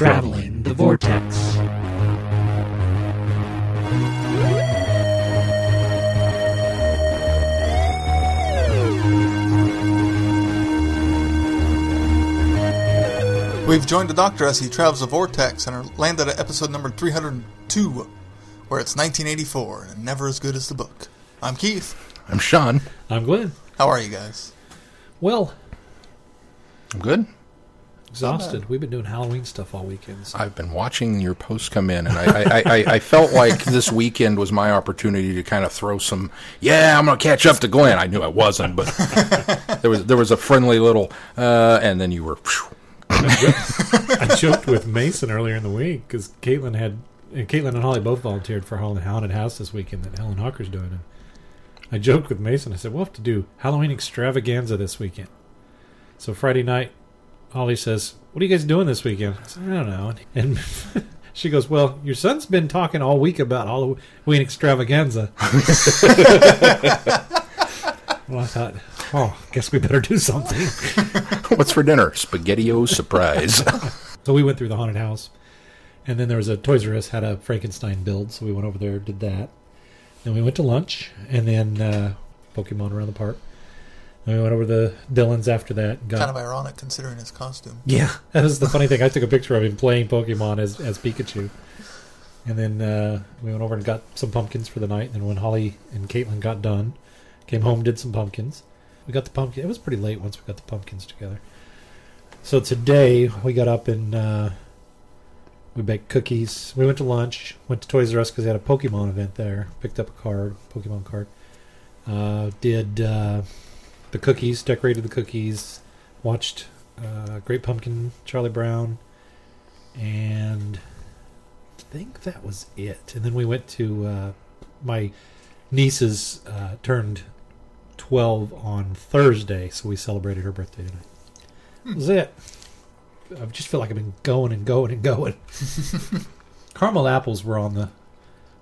Traveling the Vortex. We've joined the Doctor as he travels the vortex and are landed at episode number 302, where it's 1984 and never as good as the book. I'm Keith. I'm Sean. I'm Glenn. How are you guys? Well, I'm good. Exhausted. We've been doing Halloween stuff all weekend. so- I've been watching your posts come in, and I, I, I, I felt like this weekend was my opportunity to kind of throw some. Yeah, I'm going to catch up to Glenn. I knew I wasn't, but there was there was a friendly little, uh, and then you were. phew. I joked with Mason earlier in the week because Caitlin had, and Caitlin and Holly both volunteered for Halloween Haunted House this weekend that Helen Hawker's doing. And I joked with Mason. I said, "We'll have to do Halloween extravaganza this weekend." So Friday night, Holly says, "What are you guys doing this weekend?" I said, "I don't know." And she goes, "Well, your son's been talking all week about Halloween extravaganza." well, I thought, "Oh, guess we better do something." What's for dinner? Spaghetti-O surprise. So we went through the haunted house, and then there was a Toys R Us had a Frankenstein build, so we went over there, did that. Then we went to lunch, and then uh, Pokemon around the park. We went over to Dylan's after that. Got, Kind of ironic considering his costume. yeah, that was the funny thing. I took a picture of him playing Pokemon as as Pikachu, and then uh, we went over and got some pumpkins for the night. And then when Holly and Caitlin got done, came home, did some pumpkins. We got the pumpkin. It was pretty late once we got the pumpkins together. So today we got up and uh, we baked cookies. We went to lunch. Went to Toys R Us because they had a Pokemon event there. Picked up a card, Pokemon card. Uh, did uh, the cookies, decorated the cookies. Watched uh, Great Pumpkin, Charlie Brown, and I think that was it. And then we went to uh, my niece's uh, turned twelve on Thursday, so we celebrated her birthday tonight. That was it. I just feel like I've been going and going and going. Caramel apples were on the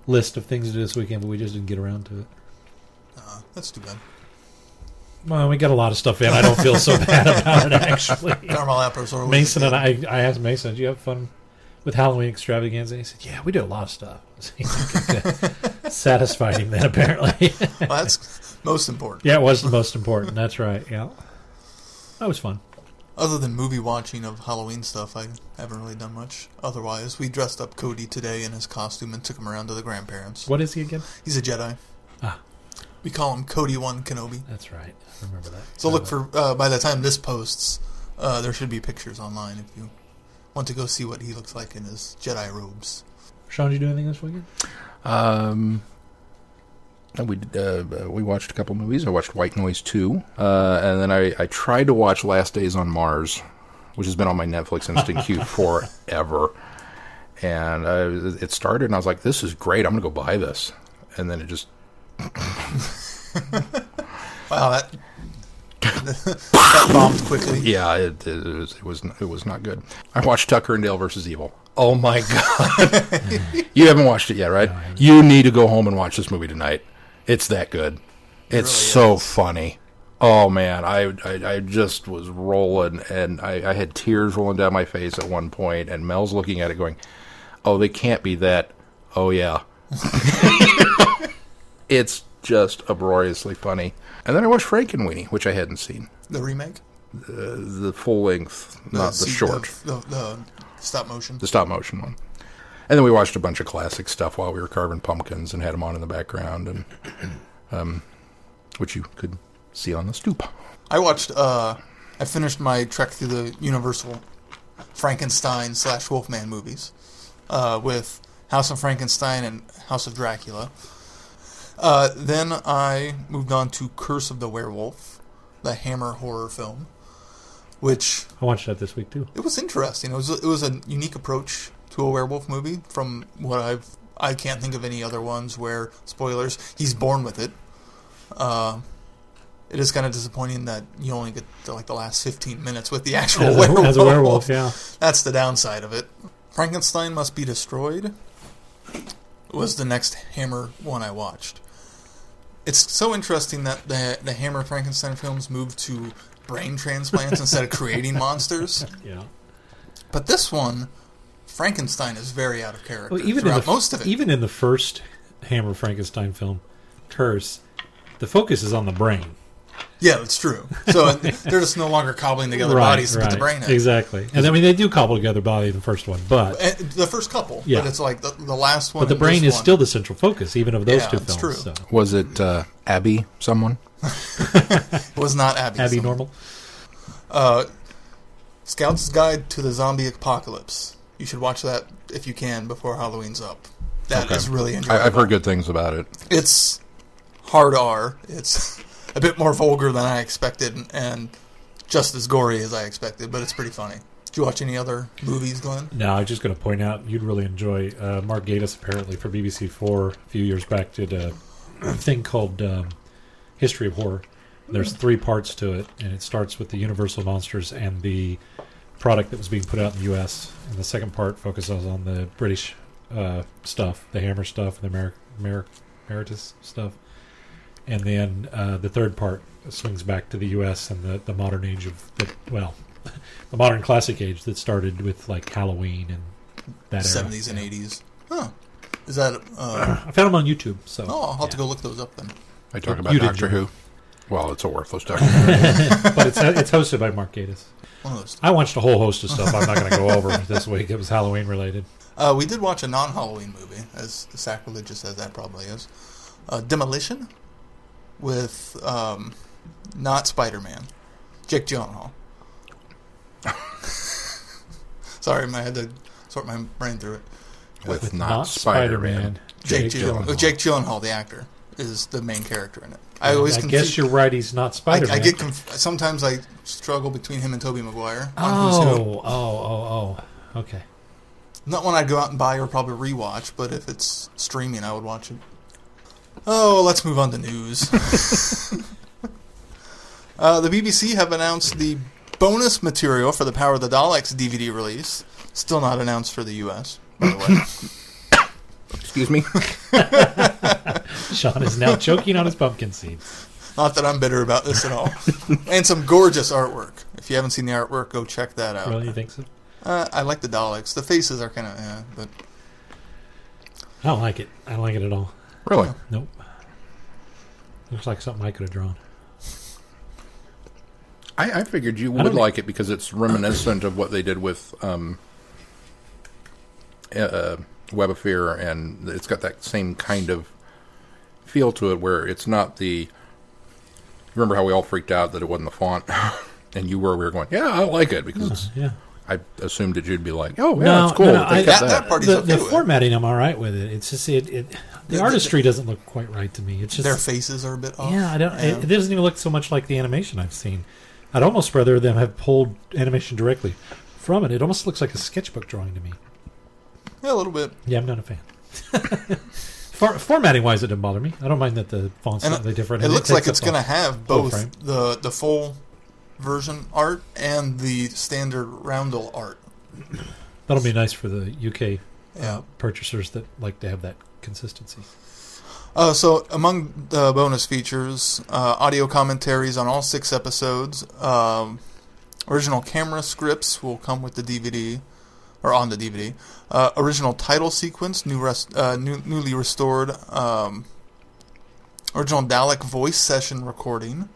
list of things to do this weekend, but we just didn't get around to it. Uh, that's too bad. Well, we got a lot of stuff in. I don't feel so bad about it actually. Caramel apples are always Mason and I, I asked Mason, "Do you have fun with Halloween extravaganza?" And he said, "Yeah, we do a lot of stuff." It satisfied him then, apparently. Well, that's most important. yeah, it was the most important. That's right. Yeah, that was fun. Other than movie watching of Halloween stuff, I haven't really done much. Otherwise, we dressed up Cody today in his costume and took him around to the grandparents. What is he again? He's a Jedi. Ah. We call him Cody One Kenobi. That's right. I remember that. So look for uh, by the time this posts, uh, there should be pictures online if you want to go see what he looks like in his Jedi robes. Sean. Did you do anything this weekend? Um, we uh, uh, we watched a couple movies. I watched White Noise two, uh, and then I, I tried to watch Last Days on Mars, which has been on my Netflix instant queue forever. And uh, it started, and I was like, "This is great! I'm gonna go buy this." And then it just Wow, that that bombed quickly. yeah, it, it was it was it was not good. I watched Tucker and Dale versus Evil. Oh my god! you haven't watched it yet, right? You need to go home and watch this movie tonight. It's that good. It's really so is. funny. Oh man, I, I I just was rolling, and I, I had tears rolling down my face at one point, and Mel's looking at it, going, "Oh, they can't be that." Oh yeah, it's just uproariously funny. And then I watched Frankenweenie, which I hadn't seen. The remake, The full length, not the se- short, the, the, the stop motion. the stop motion one. And then we watched a bunch of classic stuff while we were carving pumpkins and had them on in the background, and um, which you could see on the stoop. I watched. Uh, I finished my trek through the Universal Frankenstein slash Wolfman movies uh, with House of Frankenstein and House of Dracula. Uh, then I moved on to Curse of the Werewolf, the Hammer horror film, which I watched that this week too. it was interesting. It was it was a unique approach to a werewolf movie from what I've I can't think of any other ones where spoilers he's born with it. Uh, it is kind of disappointing that you only get to like the last fifteen minutes with the actual As a, werewolf. as a werewolf, yeah. That's the downside of it. Frankenstein must be destroyed was the next Hammer one I watched. It's so interesting that the the Hammer Frankenstein films moved to brain transplants instead of creating monsters. Yeah. But this one Frankenstein is very out of character Well, even throughout the, most of it. even in the first Hammer Frankenstein film, Curse, the focus is on the brain. Yeah, that's true. So they're just no longer cobbling together bodies to put the brain in. Exactly. And I mean, they do cobble together body in the first one, but And the first couple, Yeah. but it's like the, the last one. but the brain is one. still the central focus, even of those Yeah, two it's films. true. So. Was it uh, Abby? Someone? It was not Abby. Abby so- Normal. Uh, Scout's Guide to the Zombie Apocalypse. You should watch that if you can before Halloween's up. That is Okay. really enjoyable. I, I've heard good things about it. It's hard R. It's a bit more vulgar than I expected, and just as gory as I expected. But it's pretty funny. Did you watch any other movies, Glenn? No, I'm just going to point out you'd really enjoy uh, Mark Gatiss apparently for BBC Four a few years back did a thing called um, History of Horror. There's three parts to it, and it starts with the Universal monsters and the product that was being put out in the U.S. And the second part focuses on the British uh, stuff, the Hammer stuff, and the Mer- Mer- Meritus stuff. And then uh, the third part swings back to the U.S. and the, the modern age of the well, the modern classic age that started with like Halloween and that. Seventies and eighties. Huh? Is that? Uh, I found them on YouTube. So oh, I'll have yeah. to go look those up then. I talk about did Doctor enjoy Who. Well, it's a worthless documentary. but it's it's hosted by Mark Gatiss. One of those. I watched a whole host of stuff. I'm not going to go over this week. It was Halloween related. Uh, we did watch a non-Halloween movie, as sacrilegious as that probably is. Uh, Demolition, with um, not Spider-Man, Jake Gyllenhaal. Sorry, I had to sort my brain through it. with, not, Spider-Man. Jake, Jake Gyllenhaal. Gyllenhaal. Jake Gyllenhaal, the actor, is the main character in it. I always I confuse- guess you're right. He's not Spider-Man. I get conf- sometimes I struggle between him and Tobey Maguire. on who's who. oh, oh, oh, oh. Okay. Not one I'd go out and buy or probably rewatch, but if it's streaming, I would watch it. Oh, let's move on to news. uh, the BBC have announced the bonus material for the Power of the Daleks DVD release. Still not announced for the US, by the way. Excuse me. Sean is now choking on his pumpkin seeds. not that I'm bitter about this at all. and some gorgeous artwork. If you haven't seen the artwork, go check that out. Really, you think so? Uh, I like the Daleks. The faces are kind of, eh, but I don't like it. I don't like it at all. Really? Nope. Looks like something I could have drawn. I, I figured you would don't- like it because it's reminiscent of what they did with um, uh, Web of Fear, and it's got that same kind of feel to it, where it's not the. Remember how we all freaked out that it wasn't the font, and you were we were going, yeah, I like it because it's. Yeah. I assumed that you'd be like, oh yeah, No, it's cool. no, no, I- kept That- that. that part- Party's The, okay the formatting, I'm all right with it. It's just it. it the, The- artistry doesn't look quite right to me. It's just their faces are a bit off. Yeah, I don't. Yeah. It, it doesn't even look so much like the animation I've seen. I'd almost rather them have pulled animation directly from it. It almost looks like a sketchbook drawing to me. Yeah, a little bit. Yeah, I'm not a fan. For, formatting wise, it doesn't bother me. I don't mind that the font's And slightly different. It and looks like it's going to have oh, both the the full version art and the standard roundel art. That'll be nice for the UK Yeah. purchasers that like to have that consistency. Uh, so among the bonus features, uh, audio commentaries on all six episodes. Um, original camera scripts will come with the DVD or on the DVD. Uh, original title sequence, new, rest, uh, new newly restored. Um, original Dalek voice session recording.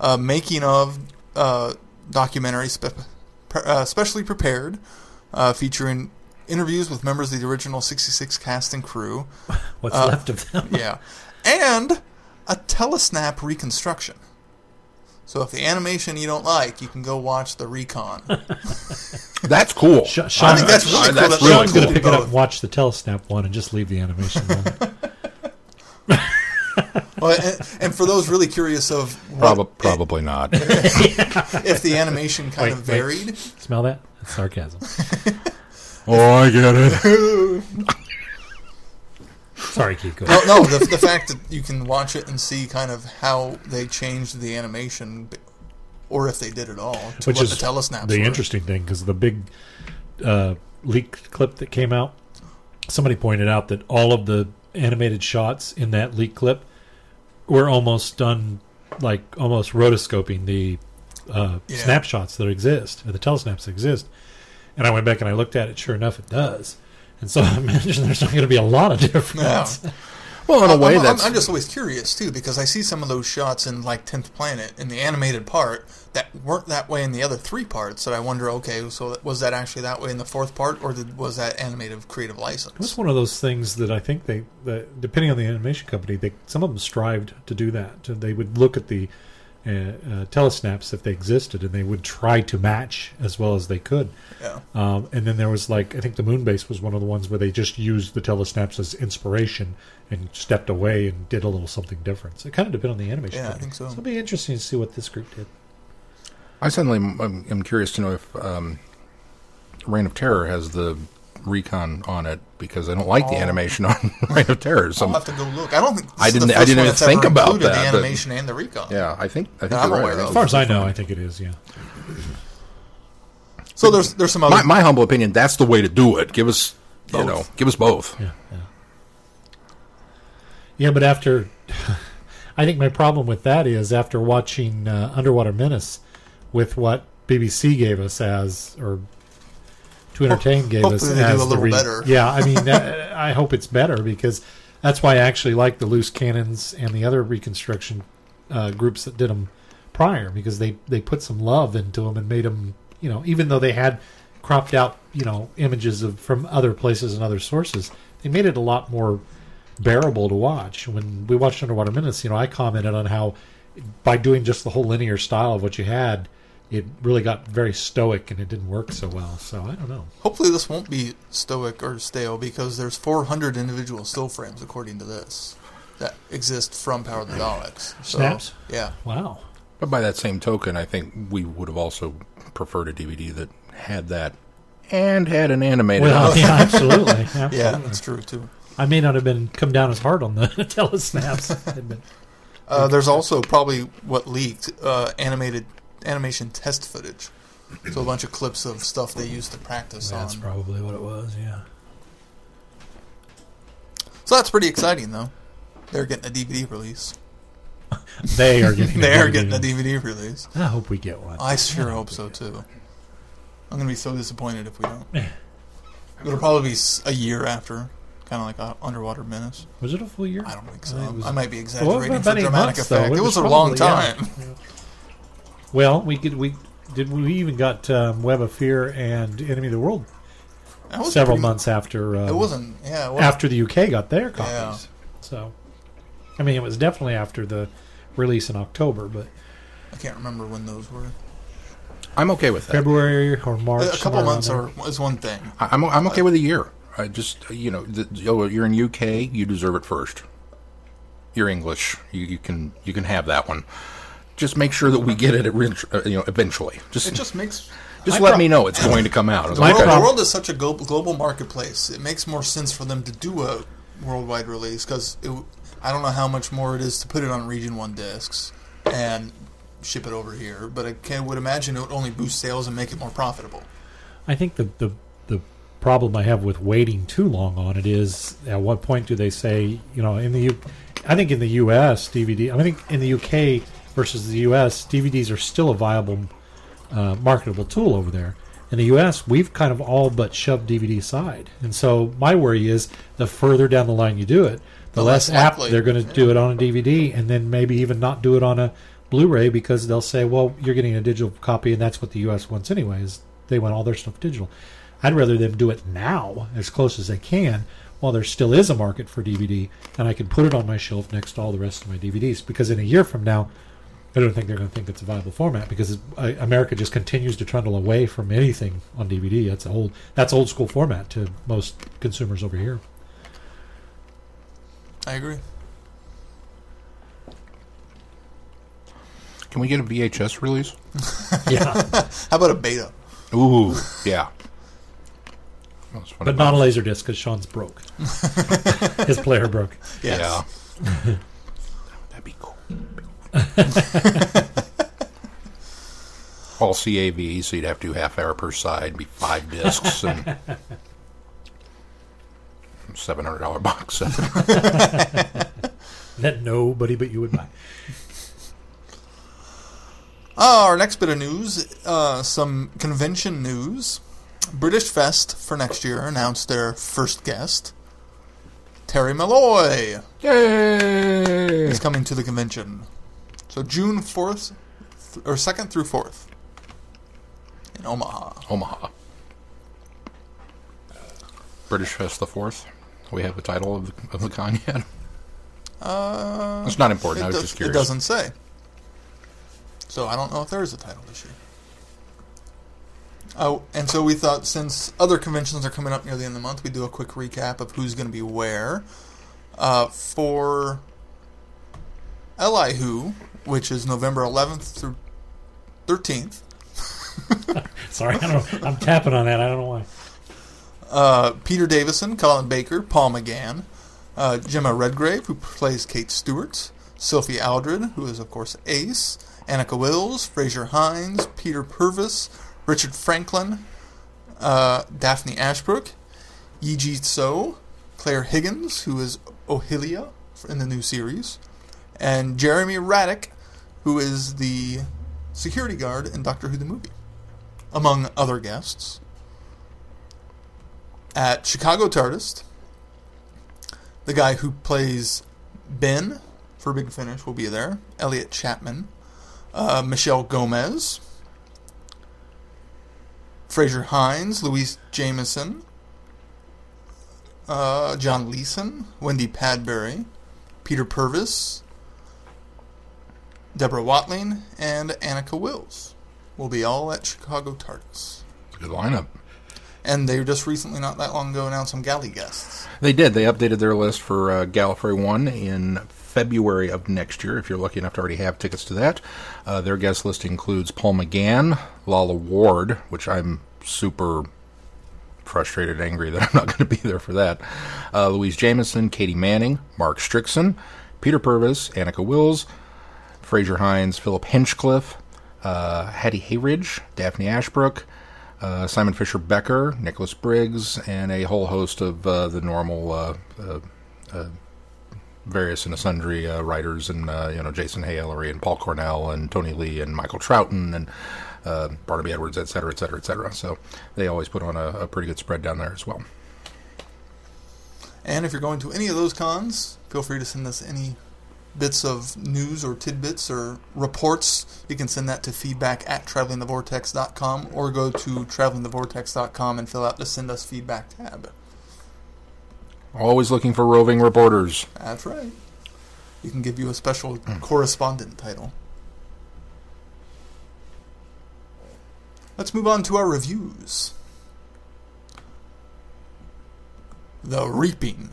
Uh, making of uh, documentary spe- pre- uh, specially prepared, uh, featuring interviews with members of the original 66 cast and crew What's Uh, left of them? yeah, and a telesnap reconstruction. So if the animation you don't like, you can go watch the recon. That's cool. Sh- I think that's really cool. that's That's really really Sean's cool. going to pick it up and watch the Telesnap one and just leave the animation alone. Well, and, and for those really curious of what, Prob- probably not. if the animation kind Wait, of wait. varied, Smell that? That's sarcasm. oh, I get it. Sorry, Keith. Go ahead. no, no, the, the fact that you can watch it and see kind of how they changed the animation, or if they did it all, to Which what is the telesnaps the were. interesting thing because the big uh, leak clip that came out, somebody pointed out that all of the animated shots in that leak clip were almost done like almost rotoscoping the uh, Yeah. snapshots that exist, or the telesnaps that exist. And I went back and I looked at it. Sure enough, it does. And so I imagine there's not going to be a lot of difference. Yeah. Well, in a I'm, way, I'm- that's I'm just always curious too because I see some of those shots in like Tenth Planet in the animated part that weren't that way in the other three parts. That I wonder, okay, so was that actually that way in the fourth part, or did, was that animated creative license? It was license? one of those things that I think they, that depending on the animation company, they some of them strived to do that. They would look at the uh, uh, telesnaps if they existed, and they would try to match as well as they could. Yeah, Um, and then there was like I think the Moonbase was one of the ones where they just used the telesnaps as inspiration and stepped away and did a little something different. So it kind of depended on the animation. Yeah, I think so. So it'll be interesting to see what this group did. I suddenly am, am curious to know if um, Reign of Terror has the recon on it because I don't like the Oh. animation on Reign of Terror. So I'll have to go look. I don't think I didn't- I first didn't even think about that, The but- animation and the recon. yeah, I think I think I'm aware right. of. As far as I know, I think it is. Yeah. So there's there's some other. my, my humble opinion, that's the way to do it. Give us, you know, give us both. Yeah, yeah. Yeah, but after, I think my problem with that is after watching uh, Underwater Menace, with what BBC gave us as or to entertain gave us they do as a the little better. Yeah, I mean, that, I hope it's better because that's why I actually like the loose cannons and the other reconstruction uh, groups that did them prior because they they put some love into them and made them you know even though they had cropped out you know images of from other places and other sources they made it a lot more bearable to watch when we watched Underwater Menace you know i commented on how by doing just the whole linear style of what you had it really got very stoic and it didn't work so well so i don't know Hopefully this won't be stoic or stale because there's 400 individual still frames according to this that exist from Power of the Daleks. So, Snaps? Yeah. wow But by that same token, I think we would have also preferred a DVD that had that and had an animated. well yeah absolutely, absolutely. Yeah, that's true too. i may not have been come down as hard on the telesnaps I admit. Uh, there's also probably what leaked uh, animated animation test footage. So a bunch of clips of stuff they used to practice that's on. probably what it was yeah So that's pretty exciting, though. They're getting a DVD release. they are getting they a are DVD. getting a DVD release. i hope we get one I sure hope so too. I'm gonna be so disappointed if we don't. It'll probably be a year after, kind of like uh, Underwater Menace. was it a full year I don't think so. I was- I might be exaggerating for dramatic months, effect. It It was was a long probably- yeah. time. Well, we could we did we even got um, Web of Fear and Enemy of the World several pretty- months after um, It wasn't. Yeah. It wasn't, after the UK got their copies. Yeah. So, I mean, it was definitely after the release in October, but I can't remember when those were. I'm okay with that. February or March. A couple months or, are, is one thing. I- I'm I'm okay with a year. I just you know the, oh, you're in UK, you deserve it first. You're English, you, you can you can have that one. Just make sure that we get it, at, uh, you know, eventually. Just It just, just let prob- me know it's going to come out. The like, world, okay. the world is such a global, global marketplace. It makes more sense for them to do a worldwide release because I don't know how much more it is to put it on Region One discs and ship it over here. But I can, would imagine it would only boost sales and make it more profitable. I think the, the the problem I have with waiting too long on it is at what point do they say you know in the U, I think in the U.S. DVD I think in the U.K. versus the U.S. DVDs are still a viable uh, marketable tool over there. In the U.S., we've kind of all but shoved DVD aside, and so my worry is the further down the line you do it, the, The less, less apt they're going to do it on a DVD, and then maybe even not do it on a Blu-ray because they'll say, "Well, you're getting a digital copy, and that's what the U.S. wants anyways." They want all their stuff digital. I'd rather them do it now, as close as they can, while there still is a market for DVD, and I can put it on my shelf next to all the rest of my DVDs. Because in a year from now, I don't think they're going to think it's a viable format because it, uh, America just continues to trundle away from anything on DVD. That's old. That's old school format to most consumers over here. I agree. Can we get a VHS release? Yeah, How about a beta? Ooh, yeah. That's funny but not a laser disc because Sean's broke. His player broke. Yes. Yeah. That'd be cool. All CAV, so you'd have to do half hour per side, be five discs, and seven hundred dollar box set. That nobody but you would buy. Uh, our next bit of news, uh, some convention news. British Fest for next year announced their first guest. Terry Molloy Yay! is coming to the convention. So June 4th, th- or 2nd through 4th in Omaha. Omaha. British Fest the Fourth. We have the title of the, of the con yet. Uh, It's not important. it I was does- just It curious. doesn't say. So I don't know if there is a title this year. Oh, and so we thought since other conventions are coming up near the end of the month, we'd do a quick recap of who's going to be where. Uh, for LI Who, which is November 11th through 13th, Sorry, I don't. I'm tapping on that. I don't know why. uh, Peter Davison, Colin Baker, Paul McGann, uh, Jemma Redgrave, who plays Kate Stewart, Sophie Aldred, who is, of course, Ace, Anneke Wills, Frazer Hines, Peter Purves, Richard Franklin, uh, Daphne Ashbrook, Yi So, Claire Higgins, who is Ohila in the new series, and Jeremy Radick, who is the security guard in Doctor Who the movie, among other guests at Chicago TARDIS. The guy who plays Ben for Big Finish will be there. Elliot Chapman, uh, Michelle Gomez, Frazer Hines, Louise Jameson, uh, John Leeson, Wendy Padbury, Peter Purves, Deborah Watling, and Anneke Wills will be all at Chicago TARDIS. Good lineup. And they just recently, not that long ago, announced some galley guests. They did. They updated their list for uh, Gallifrey 1 in February of next year, if you're lucky enough to already have tickets to that. Uh, their guest list includes Paul McGann, Lalla Ward, which I'm super frustrated, angry that I'm not going to be there for that, uh, Louise Jameson, Katy Manning, Mark Strickson, Peter Purves, Anneke Wills, Frazer Hines, Philip Hinchcliffe, uh, Hattie Hayridge, Daphne Ashbrook, uh, Simon Fisher Becker, Nicholas Briggs, and a whole host of uh, the normal uh, uh, uh, various and sundry writers, and you know Jason Haigh-Ellery and Paul Cornell and Tony Lee and Michael Troughton and Barnaby Edwards, et cetera, et cetera, et cetera. So they always put on a, a pretty good spread down there as well. And if you're going to any of those cons, feel free to send us any bits of news or tidbits or reports. You can send that to feedback at travelingthevortex.com or go to travelingthevortex.com and fill out the send us feedback tab. Always looking for roving reporters. That's right. You can give you a special hmm. correspondent title. Let's move on to our reviews. The Reaping.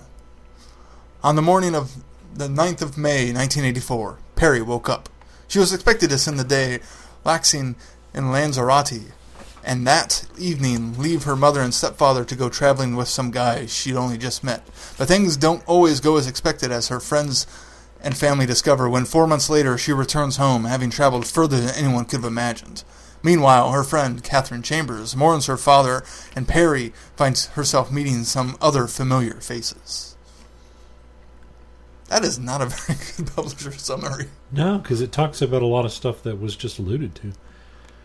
On the morning of the 9th of May, 1984, Peri woke up. She was expected to spend the day laxing in Lanzarote, and that evening leave her mother and stepfather to go traveling with some guy she'd only just met. But things don't always go as expected as her friends and family discover when four months later she returns home, having traveled further than anyone could have imagined. Meanwhile, her friend, Catherine Chambers, mourns her father, and Peri finds herself meeting some other familiar faces. That is not a very good publisher summary. No, because it talks about a lot of stuff that was just alluded to.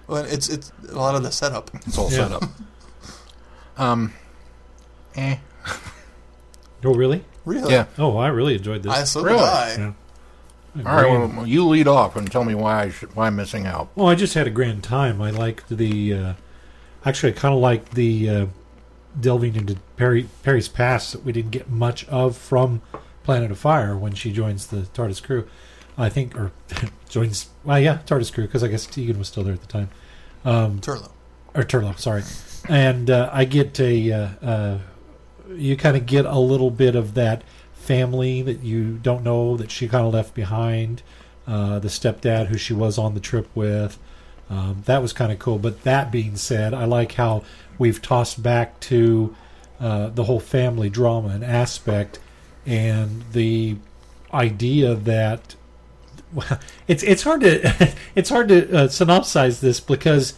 Well, it's it's a lot of the setup. It's all Yeah. set up. Um, eh. Oh, really? Really? Yeah. Oh, I really enjoyed this. I so Really? did I. Yeah. All right. Grand- Well, you lead off and tell me why I should, why I'm missing out. Well, I just had a grand time. I liked the. Uh, actually, I kind of liked the uh, delving into Peri Peri's past that we didn't get much of from Planet of Fire when she joins the TARDIS crew. I think, or joins. Well, yeah, TARDIS crew because I guess Tegan was still there at the time. Um, Turlough. or Turlough, sorry. And uh, I get a, uh, uh, you kind of get a little bit of that family that you don't know that she kind of left behind. Uh, the stepdad who she was on the trip with. Um, that was kind of cool. But that being said, I like how we've tossed back to uh, the whole family drama and aspect, and the idea that it's it's hard to it's hard to uh, synopsize this because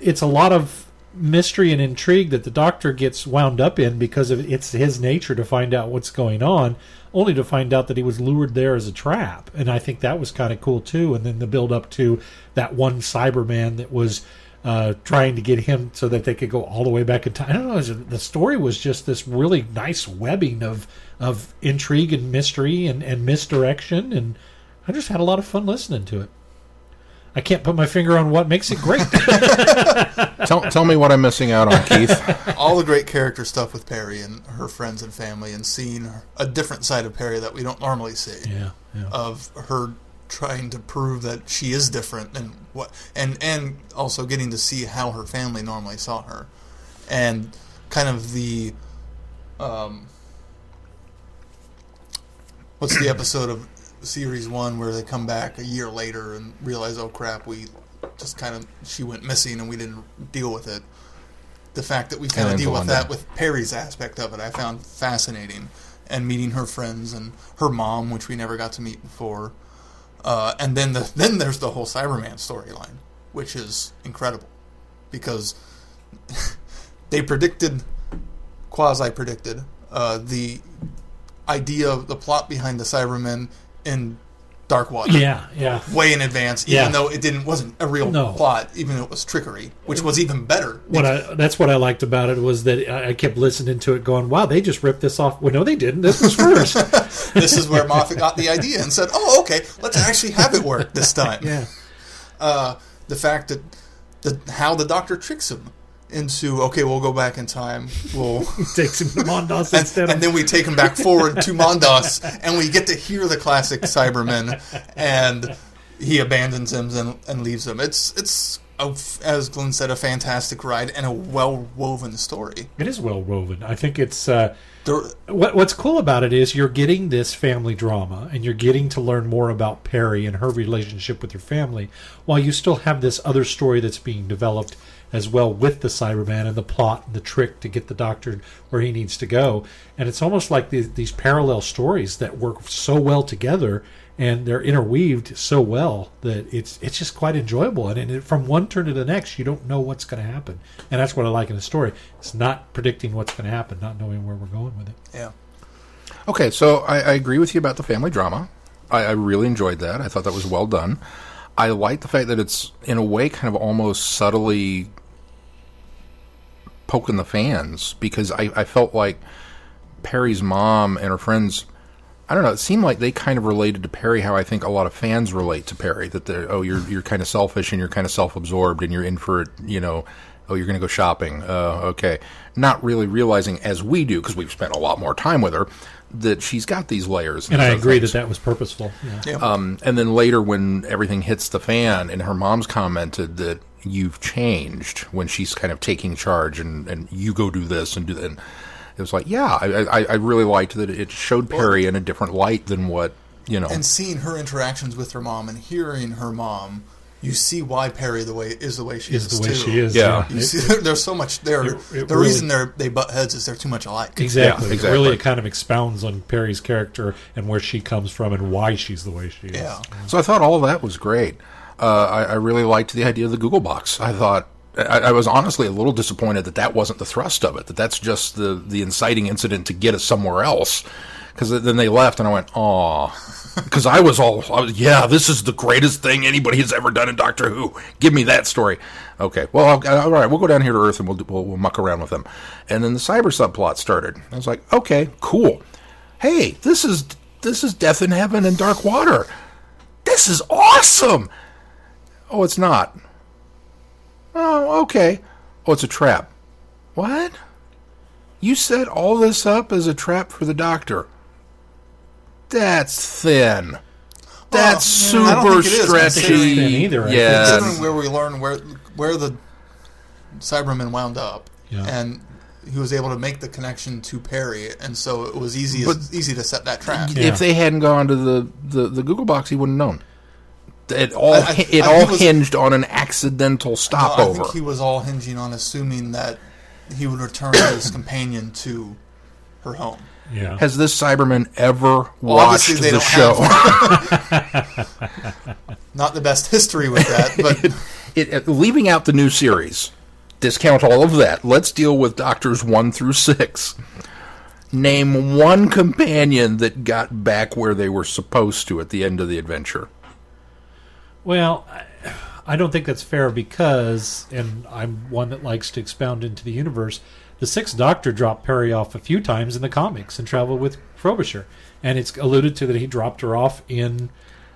it's a lot of mystery and intrigue that the doctor gets wound up in because of it's his nature to find out what's going on only to find out that he was lured there as a trap. And i think that was kind of cool too. And then the build up to that one cyberman that was uh, trying to get him so that they could go all the way back in time. I don't know. The story was just this really nice webbing of of intrigue and mystery and, and misdirection, and I just had a lot of fun listening to it. I can't put my finger on what makes it great. tell, tell me what I'm missing out on, Keith. all the great character stuff with Peri and her friends and family, and seeing a different side of Peri that we don't normally see. yeah, yeah. Of her trying to prove that she is different and what, and and also getting to see how her family normally saw her, and kind of the, um, what's the episode of series one where they come back a year later and realize, oh crap, we just kind of she went missing and we didn't deal with it. The fact that we kind of deal with that with Peri's aspect of it, I found fascinating, and meeting her friends and her mom, which we never got to meet before, uh, and then the then there's the whole Cyberman storyline, which is incredible, because they predicted, quasi predicted, uh, the idea of the plot behind the Cybermen in Dark Water yeah, yeah. way in advance, even Yeah. though it didn't wasn't a real No. plot, even though it was trickery, which was even better. What I that's what I liked about it was that I kept listening to it, going, "Wow, they just ripped this off." Well, no, they didn't. This was first. this is where Moffat got the idea and said, "Oh, okay, let's actually have it work this time." yeah, Uh, the fact that the how the Doctor tricks him into okay, we'll go back in time, we'll take him to Mondas and, instead of and then we take him back forward to Mondas, and we get to hear the classic Cybermen, and he abandons him and, and leaves him. It's it's a, as Glenn said, a fantastic ride and a well woven story. It is well woven. I think it's uh, There, what, what's cool about it is you're getting this family drama, and you're getting to learn more about Peri and her relationship with her family, while you still have this other story that's being developed as well with the Cyberman and the plot and the trick to get the Doctor where he needs to go. And it's almost like these, these parallel stories that work so well together. And they're interweaved so well that it's it's just quite enjoyable. And, and it, from one turn to the next, you don't know what's going to happen, and that's what I like in a story. It's not predicting what's going to happen, not knowing where we're going with it. yeah. Okay, so I, I agree with you about the family drama. I, I really enjoyed that. I thought that was well done. I like the fact that it's, in a way, kind of almost subtly poking the fans because I, I felt like Peri's mom and her friends. I don't know. It seemed like they kind of related to Peri how I think a lot of fans relate to Peri. That they're oh you're you're kind of selfish and you're kind of self absorbed and you're in for it. You know, oh you're going to go shopping. Uh, okay, not really realizing as we do because we've spent a lot more time with her that she's got these layers. And I agree things. that that was purposeful. Yeah. Yeah. Um, and then later, when everything hits the fan, and her mom's commented that you've changed when she's kind of taking charge, and, and you go do this and do that. And it was like, yeah, I, I, I really liked that it showed Peri in a different light than what you know. and seeing her interactions with her mom and hearing her mom, you see why Peri the way is the way she is, Is the way too. she is. Yeah. You It- see, there's so much there. It- it the really- reason they're they butt heads is they're too much alike. Exactly. Yeah, exactly. Really, it kind of expounds on Peri's character and where she comes from and why she's the way she is. Yeah. So I thought all of that was great. Uh, I, I really liked the idea of the Gogglebox. I thought I, I was honestly a little disappointed that that wasn't the thrust of it. That that's just the the inciting incident to get us somewhere else. Because then they left, and I went, "Aw," because I was all, I was, "Yeah, this is the greatest thing anybody has ever done in Doctor Who. Give me that story." Okay, well, I'll- all right, we'll go down here to Earth and we'll, we'll we'll muck around with them. And then the cyber subplot started. I was like, "Okay, cool. Hey, this is this is Death in Heaven and Dark Water." this is awesome. Oh, it's not. Oh, okay. Oh, it's a trap. What? You set all this up as a trap for the doctor. That's thin. That's Well, I don't super think it is, stretchy. considering- Thin either, I think. yeah. Considering where we learn where where the Cyberman wound up, Yeah. and he was able to make the connection to Peri, and so it was easy But- easy to set that trap. Yeah. If they hadn't gone to the, the, the Gogglebox, he wouldn't have known. It all I- I- it I- all was- hinged on an accidental No, I stopover. think he was all hinging on assuming that he would return his companion to her home. Yeah. Has this Cyberman ever Well, watched they the don't show? Not the best history with that, but it, it- leaving out the new series, discount all of that. Let's deal with Doctors 1 through 6. Name one companion that got back where they were supposed to at the end of the adventure. Well, I, I don't think that's fair because, and I'm one that likes to expound into the universe. The Sixth Doctor dropped Peri off a few times in the comics and traveled with Frobisher, and it's alluded to that he dropped her off in.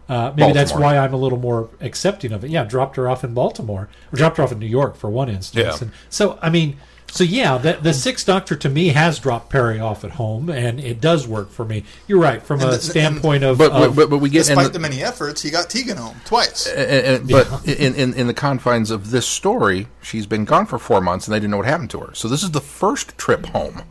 Uh, maybe that's why I'm a little more accepting of it. Yeah, dropped her off in Baltimore, or dropped her off in New York for one instance. Yeah. And so, I mean, so yeah, the, the Sixth Doctor to me has dropped Peri off at home, and it does work for me. You're right from And a the- and- standpoint of, But, but, of but but we get Despite the, the many efforts, he got Tegan home twice. and, and, but in, in in the confines of this story, she's been gone for four months, and they didn't know what happened to her. So this is the first trip home.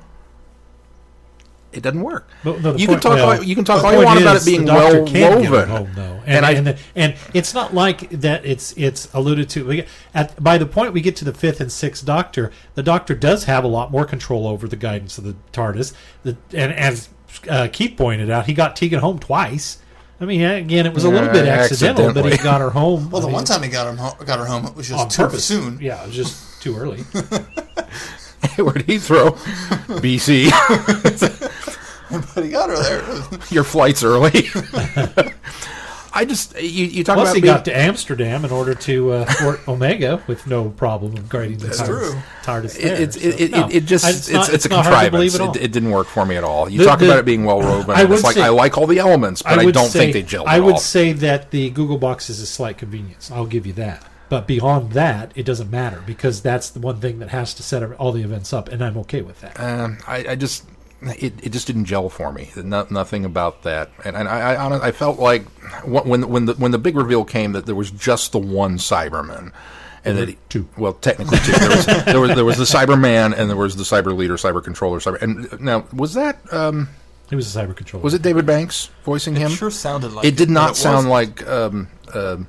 It doesn't work. But no, you point- can talk. well, all, you can talk the all you want about it being well can get her woven. home, though, and And and, I- the, and it's not like that. It's it's alluded to we get- at by the point we get to the fifth and sixth Doctor, the Doctor does have a lot more control over the guidance of the TARDIS. The, and as uh, Keith pointed out, he got Tegan home twice. I mean, again, it was a little Yeah, bid accidental, but he got her home. Well, the I mean, one time he got him, ho- got her home, it was just too purpose. soon. Yeah, it was just too early. Where did he throw? BC. But he got her there. Your flight's early. I just you, you talk Plus, about he being, got to Amsterdam in order to uh, Fort Omega with no problem of guiding the That's TARDIS. true. TARDIS It, it's so, it, it, no. it, it just I- it's not- it's, a not hard to contrivance. It, it didn't work for me at all. You The- talk the- about it being well woven. I would It's like say- I like all the elements, but I, would don't say, think they gel. I would all. say that the Gogglebox is a slight convenience. I'll give you that. But beyond that, it doesn't matter because that's the one thing that has to set all the events up, and I'm okay with that. Um, I, I just it, it just didn't gel for me. No, nothing about that, and, and I I, I felt like when when the when the big reveal came that there was just the one Cyberman. And that he, two. well, technically two. There was, there was there was the Cyberman, and there was the Cyber Leader, Cyber Controller, Cyber. And now, was that um, It was a cyber controller. was it David Banks voicing him? It sure sounded like it did but not was- sound like um, um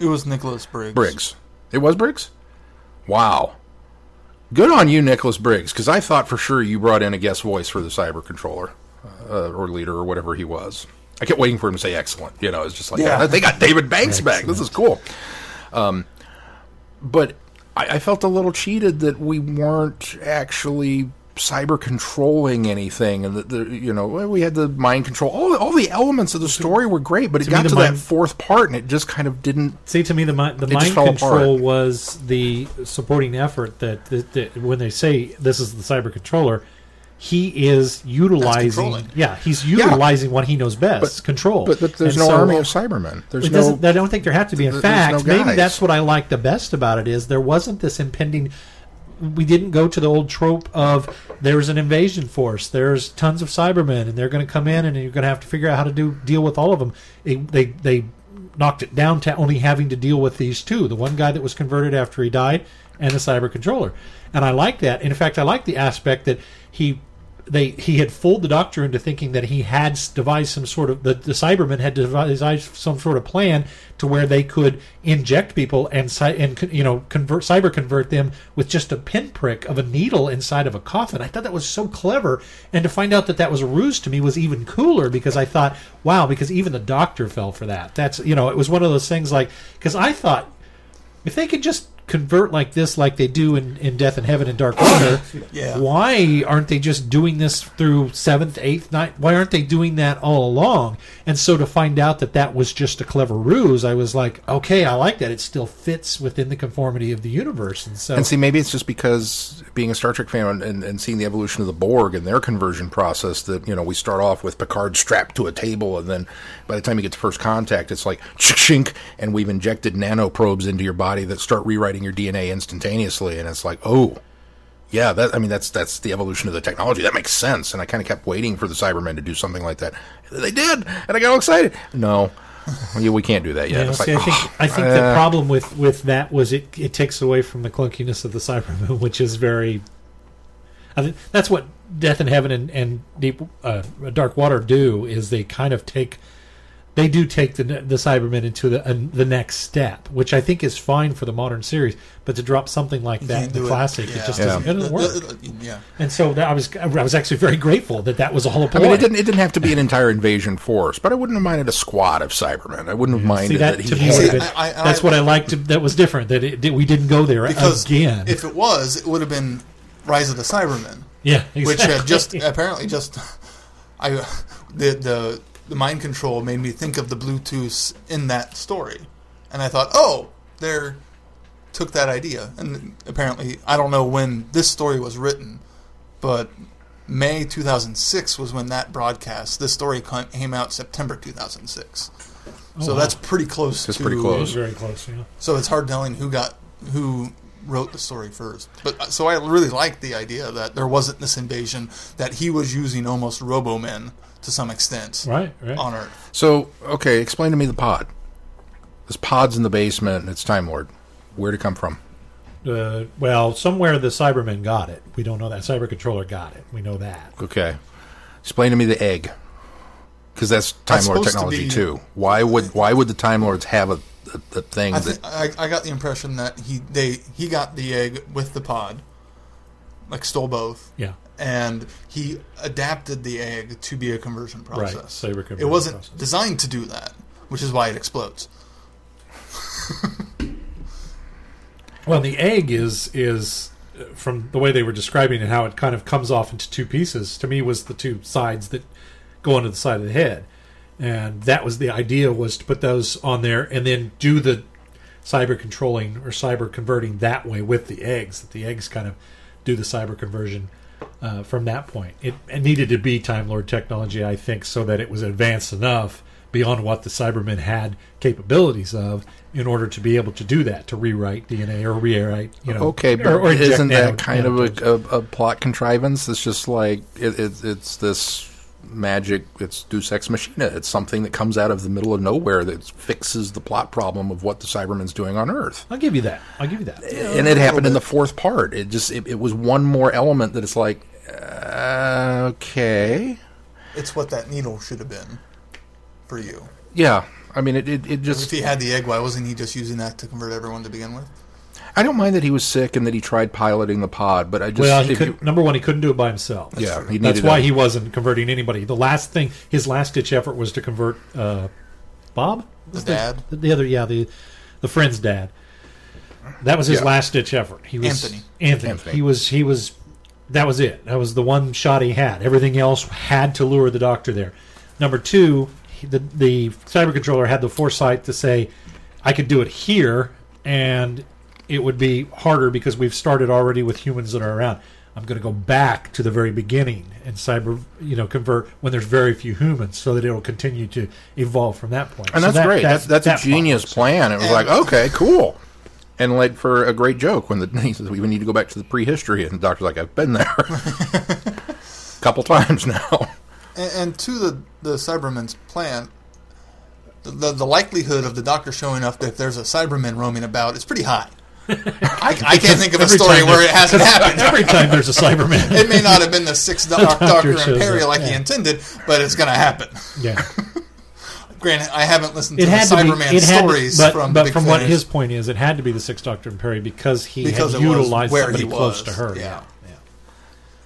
It was Nicholas Briggs. Briggs. It was Briggs. Wow. Good on you, Nicholas Briggs, because I thought for sure you brought in a guest voice for the cyber controller uh, or leader or whatever he was. I kept waiting for him to say excellent. You know, it's just like Yeah. "Ah, they got David Banks back. This is cool. Um, but I, I felt a little cheated that we weren't actually cyber controlling anything, and that the you know we had the mind control. All all the elements of the story were great, but it To got the to mind- that fourth part, and it just kind of didn't See, to me, the mi- the mind control apart. was the supporting effort that, that, that when they say this is the cyber controller, he is utilizing. Yeah, he's utilizing what he knows best, control. But, but there's And no so- army of Cybermen. There's no. I don't think there have to be. In th- fact, no maybe that's what I like the best about it is there wasn't this impending. We didn't go to the old trope of there's an invasion force, there's tons of Cybermen, and they're going to come in, and you're going to have to figure out how to do deal with all of them. They they, they knocked it down to only having to deal with these two: the one guy that was converted after he died, and the cyber controller. And I like that. And in fact, I like the aspect that he they he had fooled the doctor into thinking that he had devised some sort of the, the Cybermen had devised some sort of plan to where they could inject people and and you know convert cyber convert them with just a pinprick of a needle inside of a coffin. I thought that was so clever, and to find out that that was a ruse to me was even cooler because I thought, wow, because even the doctor fell for that. That's you know it was one of those things like because I thought if they could just convert like this like they do in, in death and heaven and dark water Yeah. why aren't they just doing this through seventh eighth ninth? Why aren't they doing that all along? And so to find out that that was just a clever ruse i was like okay i like that. It still fits within the conformity of the universe. And so And see, maybe it's just because being a Star Trek fan and, and seeing the evolution of the Borg and their conversion process that, you know, we start off with Picard strapped to a table, and then by the time you get to first contact, it's like shink, and we've injected nanoprobes into your body that start rewriting your DNA instantaneously. And it's like, oh, yeah, that I mean, that's that's the evolution of the technology. That makes sense. And I kind of kept waiting for the Cybermen to do something like that. They did, and I got all excited. No. Yeah, we can't do that yet. Yeah, see, like, I think oh, I think uh, the problem with with that was it it takes away from the clunkiness of the Cybermen, which is very. I think that's what Death in Heaven and and Deep uh, Dark Water do is they kind of take. They do take the the Cybermen into the uh, the next step, which I think is fine for the modern series. But to drop something like that in the do it. classic, it just Yeah. doesn't, it doesn't work. Yeah. And so that I was I was actually very grateful that that was all a I ploy. mean, it didn't. It didn't have to be an entire invasion force, but I wouldn't have minded a squad of Cybermen. I wouldn't have minded See that, that, to me See, been, I- I- that's I- what I liked. That was different. That, it, we didn't go there Because again. if it was, it would have been Rise of the Cybermen, yeah, which had just apparently just I the the the mind control made me think of the Bluetooth in that story, and I thought, oh, they're took that idea, and apparently, I don't know when this story was written, but May 2006 was when that broadcast. This story came out September 2006. so wow. that's pretty close. That's to, pretty close. was very close. Yeah. So it's hard telling who got who wrote the story first. But uh, so I really liked the idea that there wasn't this invasion that he was using almost Robomen to some extent Right. Right. on Earth. So, okay, explain to me the pod. This pod's in the basement and it's Time Lord. Where'd it come from? Uh, well, somewhere the Cybermen got it. We don't know that. Cyber controller got it. We know that. Okay. Explain to me the egg. Because that's Time That's Lord supposed to technology be- too. Why would why would the Time Lords have a, a, a thing I, that think, I, I got the impression that he they he got the egg with the pod, like stole both, Yeah. And he adapted the egg to be a conversion process. Right. process. Cyber it wasn't process. designed to do that, which is why it explodes. Well, the egg is is from the way they were describing it, how it kind of comes off into two pieces. To me, was the two sides that go onto the side of the head, and that was the idea was to put those on there and then do the cyber controlling or cyber converting that way with the eggs. That the eggs kind of do the cyber conversion uh, from that point. It, it needed to be Time Lord technology, I think, so that it was advanced enough beyond what the Cybermen had capabilities of in order to be able to do that, to rewrite DNA or rewrite, you know. Okay, but or- or isn't that kind of a, a, a plot contrivance? It's just like it, it, it's this magic. It's Deus Ex Machina. It's something that comes out of the middle of nowhere that fixes the plot problem of what the Cybermen's doing on Earth. I'll give you that. I'll give you that. and it happened in the fourth part. It just it, it was one more element that it's like, uh, okay, It's what that needle should have been for you. yeah. I mean, it, it, it If he had the egg, why wasn't he just using that to convert everyone to begin with? I don't mind that he was sick and that he tried piloting the pod, but I just well, he could, you- number one, he couldn't do it by himself. yeah, he That's why a- he wasn't converting anybody. The last thing, his last ditch effort was to convert uh, Bob, The dad? the, the other, yeah, the the friend's dad. That was his Yeah. last ditch effort. He was Anthony. Anthony. Anthony. He was he was. That was it. That was the one shot he had. Everything else had to lure the doctor there. Number two, the the cyber controller had the foresight to say, "I could do it here, and it would be harder because we've started already with humans that are around. I'm going to go back to the very beginning and cyber, you know, convert when there's very few humans, so that it'll continue to evolve from that point. and So that's that- great. that- that's that's that a genius follows. plan. It was like, okay, cool. And like for a great joke when the he says we need to go back to the prehistory, and the doctor's like, I've been there a couple times now. And, and to the the Cybermen's plan, the, the the likelihood of the Doctor showing up if there's a Cyberman roaming about is pretty high. I, I can't think of a story where it hasn't happened. Every time there's a Cyberman, It may not have been the sixth doc- doctor Doctor shows Imperial up, like he intended, but it's going to happen. yeah, Granted, I haven't listened to it the had to be. Cyberman It had stories to, but from but Big from what his point is, it had to be the Sixth Doctor and Peri because he because had utilized where somebody he close to her. Yeah.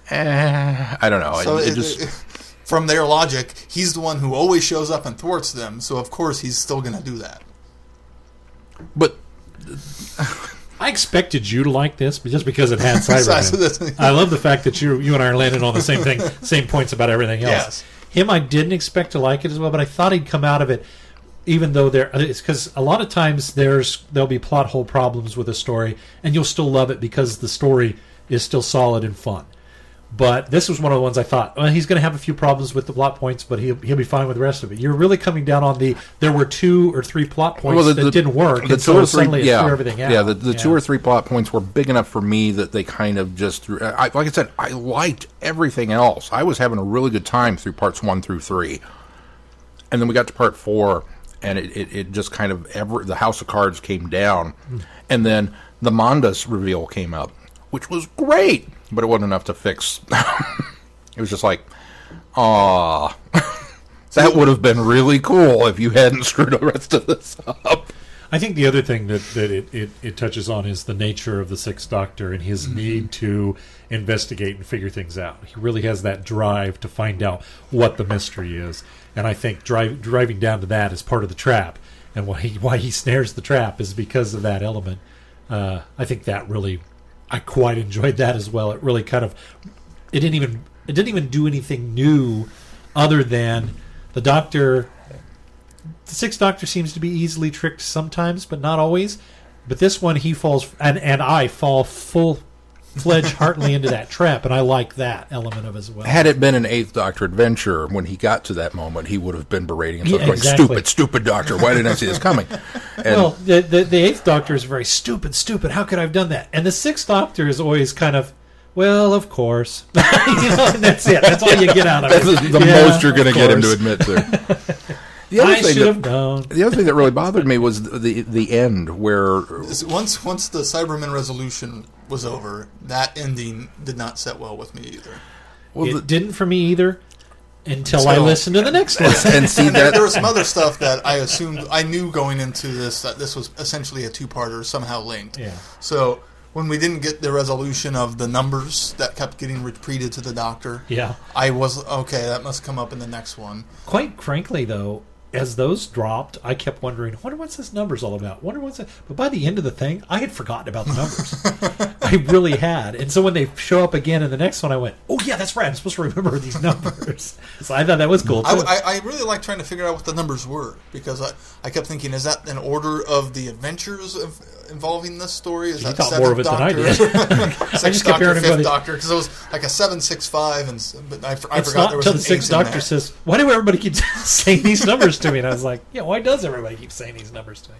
yeah. Eh, I don't know. So it, it, it just from their logic, he's the one who always shows up and thwarts them. So of course he's still going to do that. but I expected you to like this, but just because it had Cyberman. I love the fact that you you and I are landing on the same thing, same points about everything else. Yes. Him, I didn't expect to like it as well, but I thought he'd come out of it, even though there. It's because a lot of times there's there'll be plot hole problems with a story, and you'll still love it because the story is still solid and fun. But this was one of the ones I thought, well, he's going to have a few problems with the plot points, but he'll he'll be fine with the rest of it. You're really coming down on the there were two or three plot points that didn't work, The and two so or three, suddenly yeah, threw everything out. yeah. The, the two or three plot points were big enough for me that they kind of just threw. I, like I said, I liked everything else. I was having a really good time through parts one through three, and then we got to part four, and it, it, it just kind of ever the House of Cards came down, hmm. and then the Mondas reveal came up, which was great, but it wasn't enough to fix. it was just like, ah. That would have been really cool if you hadn't screwed the rest of this up. I think the other thing that, that it, it, it touches on is the nature of the Sixth Doctor and his need to investigate and figure things out. He really has that drive to find out what the mystery is, and I think drive, driving down to that is part of the trap. And why he why he snares the trap is because of that element. Uh, I think that really, I quite enjoyed that as well. It really kind of, it didn't even it didn't even do anything new, other than the Doctor the Sixth Doctor seems to be easily tricked sometimes, but not always. But this one, he falls, and and I fall full fledged heartily into that trap, and I like that element of it as well. Had it been an Eighth Doctor adventure, when he got to that moment, he would have been berating himself, Yeah, going, exactly. "Stupid, stupid Doctor! Why didn't I see this coming?" And well, the, the the Eighth Doctor is very stupid, stupid. How could I have done that? And the Sixth Doctor is always kind of, well, of course. you know, and that's it. That's all you get out of it. that's the Yeah, most you're going to get him to admit to. The other I thing should that- have known. The other thing that really bothered me was the the, the end where Once once the Cyberman resolution was over, that ending did not set well with me either. well, it the, didn't for me either until So- I listened to the next one. and see And there, that there was some other stuff that I assumed I knew going into this that this was essentially a two-parter, somehow linked. Yeah. So when we didn't get the resolution of the numbers that kept getting repeated to the doctor, Yeah. I was okay. That must come up in the next one. Quite frankly, though, as those dropped, I kept wondering, wonder what's this numbers all about? Wonder what's it? But by the end of the thing, I had forgotten about the numbers. I really had. And so when they show up again in the next one, I went, oh yeah, that's right. I'm supposed to remember these numbers. so I thought that was cool. I, too. I, I really like trying to figure out what the numbers were because I, I kept thinking, is that an order of the adventures of, involving this story? Is You that thought more of it than I Doctor? did. Sixth I just kept Doctor, hearing fifth everybody- Doctor, because it was like a seven six five, and but I, I forgot there was until an the sixth doctor there. says, why do everybody keep saying these numbers to me? And I was like, yeah, why does everybody keep saying these numbers to me?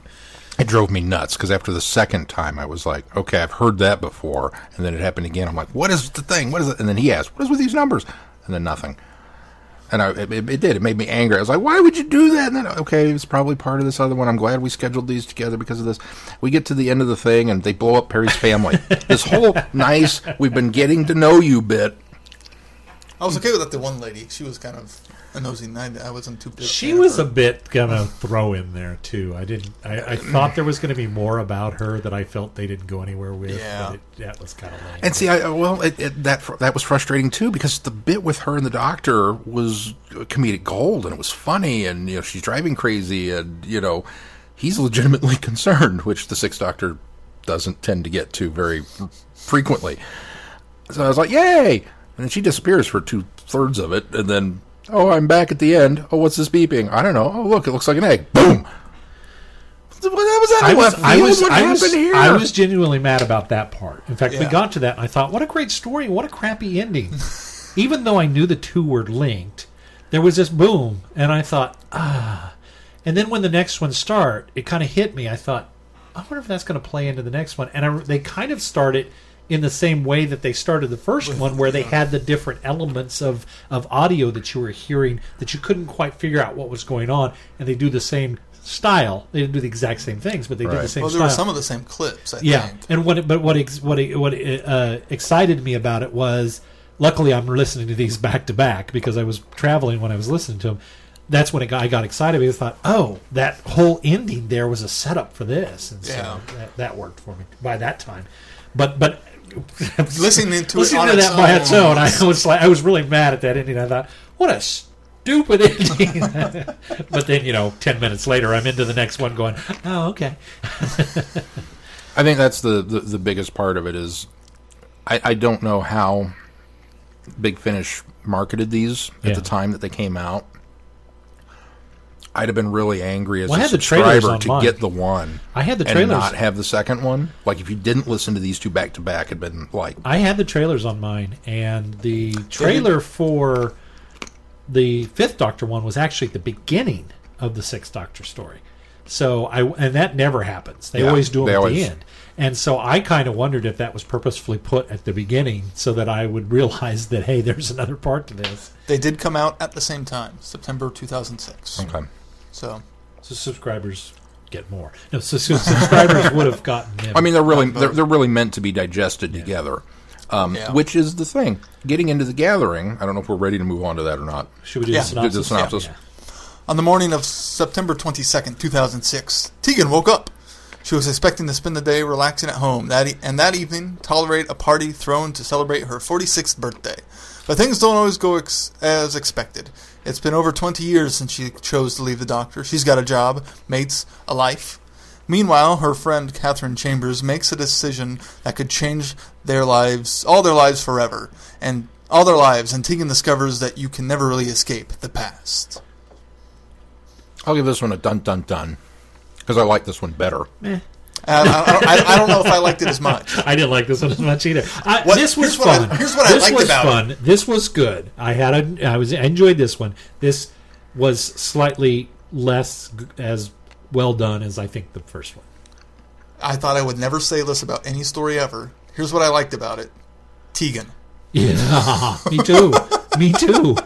it drove me nuts because after the second time I was like, okay, I've heard that before, and then it happened again. I'm like, what is the thing? What is it? And then he asked, what is with these numbers? And then nothing. And I, it, it did. It made me angry. I was like, why would you do that? And then, okay, it's probably part of this other one. I'm glad we scheduled these together because of this. We get to the end of the thing and they blow up Peri's family. this whole nice, we've been getting to know you bit. I was okay with that. The one lady, she was kind of a nosy. I, I wasn't too. big She was a bit gonna throw in there too. I didn't. I, I thought there was going to be more about her that I felt they didn't go anywhere with. Yeah. but it, that was kind of lame. And see, I well, it, it, that that was frustrating too because the bit with her and the doctor was comedic gold, and it was funny, and you know she's driving crazy, and you know he's legitimately concerned, which the Sixth Doctor doesn't tend to get to very frequently. So I was like, "Yay!" And then she disappears for two thirds of it, and then oh, I'm back at the end. Oh, what's this beeping? I don't know. Oh, look, it looks like an egg. Boom. What was that? I was, I was, what I was, here? I was genuinely mad about that part. In fact, we got to that, and I thought, what a great story! What a crappy ending. Even though I knew the two were linked, there was this boom, and I thought, ah. And then when the next one start, it kind of hit me. I thought, I wonder if that's going to play into the next one. And I, they kind of started in the same way that they started the first one, where they had the different elements of, of audio that you were hearing that you couldn't quite figure out what was going on, and they do the same style. They didn't do the exact same things, but they did the same Well, there style. were some of the same clips. I yeah, think. and what it, but what ex, what it, what it, uh, excited me about it was, luckily I'm listening to these back to back because I was traveling when I was listening to them. That's when it got, I got excited because I thought, oh, that whole ending there was a setup for this, and so Yeah. that, that worked for me by that time. But but Listening to it listening on to its that by its own. own, I was like, I was really mad at that ending. I thought, what a stupid ending. but then you know, ten minutes later, I'm into the next one, going, oh, okay. I think that's the, the, the biggest part of it is I, I don't know how Big Finish marketed these at Yeah. the time that they came out. I'd have been really angry as Well, I a had the trailers subscriber to get the one I had the trailers and not have the second one. Like if you didn't listen to these two back to back, it'd been like I had the trailers on mine, and the trailer for the Fifth Doctor one was actually at the beginning of the Sixth Doctor story. So I and that never happens. They Yeah, always do them at always- the end. And so I kind of wondered if that was purposefully put at the beginning so that I would realize that hey, there's another part to this. They did come out at the same time, September 2006. okay. So So subscribers get more. No, so, so subscribers would have gotten them. I mean, they're really they're, they're really meant to be digested together. Um, Yeah. Which is the thing. Getting into the gathering. I don't know if we're ready to move on to that or not. should we do Yeah. the Do the synopsis? synopsis. Yeah. On the morning of September 22nd, 2006, Tegan woke up. She was expecting to spend the day relaxing at home, that e- and that evening tolerate a party thrown to celebrate her 46th birthday. But things don't always go ex- as expected. It's been over 20 years since she chose to leave the doctor. She's got a job, mates, a life. Meanwhile, her friend Catherine Chambers makes a decision that could change their lives, all their lives forever, and all their lives. And Tegan discovers that you can never really escape the past. I'll give this one a dun dun dun because I like this one better. Eh. I, I, I, I don't know if I liked it as much. I didn't like this one as much either. I, What- this was here's what I- fun. here's what I this liked was about fun. This was good. I had a. I was. I enjoyed this one. This was slightly less as well done as I think the first one. I thought I would never say this about any story ever. Here's what I liked about it: Tegan. Yeah, me too. me too.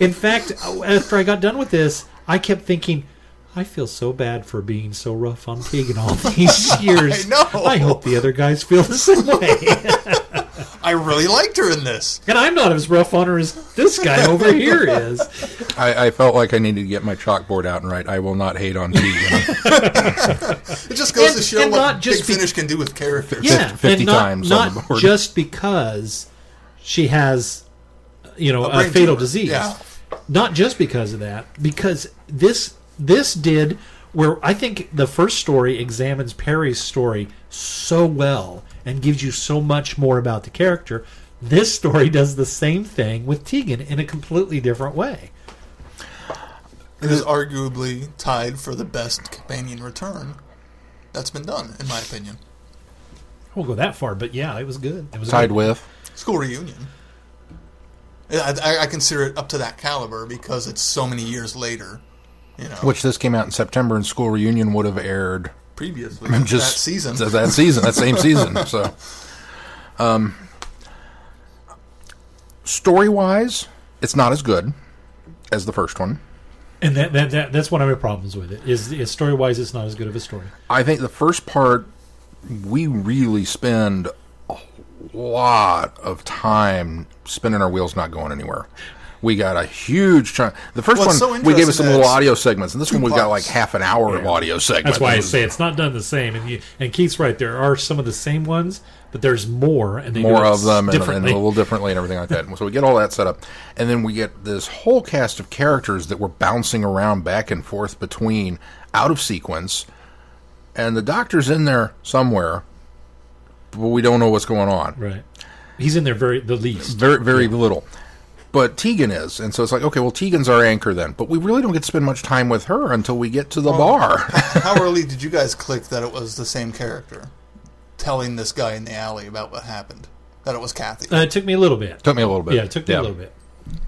In fact, after I got done with this, I kept thinking, I feel so bad for being so rough on Tegan all these years. I know. I hope the other guys feel the same way. I really liked her in this. and I'm not as rough on her as this guy over here is. I, I felt like I needed to get my chalkboard out and write, I will not hate on Tegan. It just goes And- to show and what not just Big be- Finish can do with characters. Yeah, 50 and not, times on not the board. just because she has, you know, a, brain fatal tumor, disease. yeah. Not just because of that, because this this did where I think the first story examines Peri's story so well and gives you so much more about the character. This story does the same thing with Tegan in a completely different way. It is arguably tied for the best companion return that's been done, in my opinion. I won't go that far, but yeah, it was good. It was Tied good. with. School reunion. I, I- I consider it up to that caliber because it's so many years later. You know, Which this came out in September, and School Reunion would have aired previously just that season. th- that season, that same season. So, um, story wise, it's not as good as the first one. And that, that, that that's one of my problems with it. Is, is story wise, it's not as good of a story. I think the first part we really spend a lot of time spinning our wheels, not going anywhere. We got a huge chunk. The first Well, one so we gave us some little audio segments, and this one we got like half an hour of audio segments. That's why I say it's not done the same. And you, and Keith's right. There are some of the same ones, but there's more, and they more it of them and, and a little differently and everything like that. so we get all that set up, and then we get this whole cast of characters that we're bouncing around back and forth between, out of sequence, and the doctor's in there somewhere, but we don't know what's going on. right. He's in there very the least. Very, very little. But Tegan is, and so it's like, okay, well, Tegan's our anchor then, but we really don't get to spend much time with her until we get to the bar. How early did you guys click that it was the same character telling this guy in the alley about what happened? That it was Kathy. Uh, it took me a little bit. Took me a little bit. Yeah, it took me a little bit.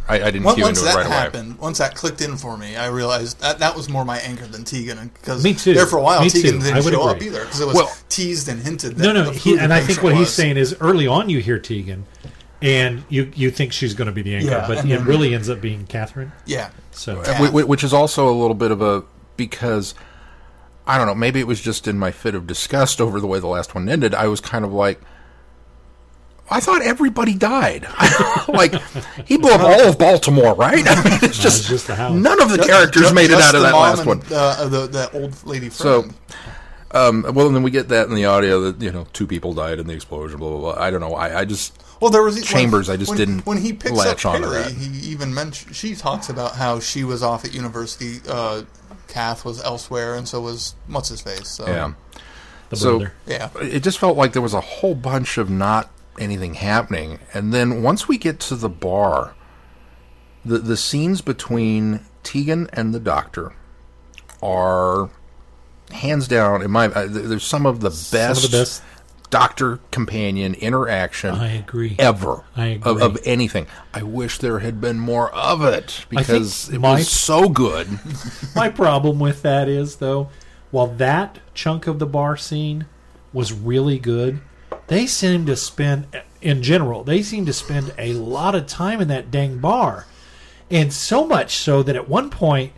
I, I didn't Once, cue once into it that right away. happened, once that clicked in for me, I realized that that was more my anchor than Tegan. Because Me too. there for a while, Me Tegan too. didn't I would show up either because it was Well- teased and hinted. That No, no. of He, and I think patient what he's saying is early on you hear Tegan, and you you think she's going to be the anchor, Yeah, but it then- really ends up being Catherine. yeah, So Yeah. Wh- wh- which is also a little bit of a because I don't know. Maybe it was just in my fit of disgust over the way the last one ended. I was kind of like, I thought everybody died. like he blew up all of Baltimore, right? I mean, it's just, just none of the Just- characters just- made it out of the that mom last and, one. Uh, the the old lady So, um, well, and then we get that in the audio that you know two people died in the explosion. Blah blah blah. I don't know. I, I just Well, there was when- Chambers, I just when, didn't When he picks latch up onto Peri, he even mentioned she talks about how she was off at university. Uh, Kath was elsewhere, and so was what's his face. So, yeah. the so- brother. yeah. it just felt like there was a whole bunch of not anything happening. And then once we get to the bar, the the scenes between Tegan and the doctor are hands down in my uh, th- there's some of the Some of the best. Doctor companion interaction I agree. ever I Of, agree. of anything. I wish there had been more of it because it my- was so good. My problem with that is though, while that chunk of the bar scene was really good, they seem to spend in general, they seem to spend a lot of time in that dang bar. And so much so that at one point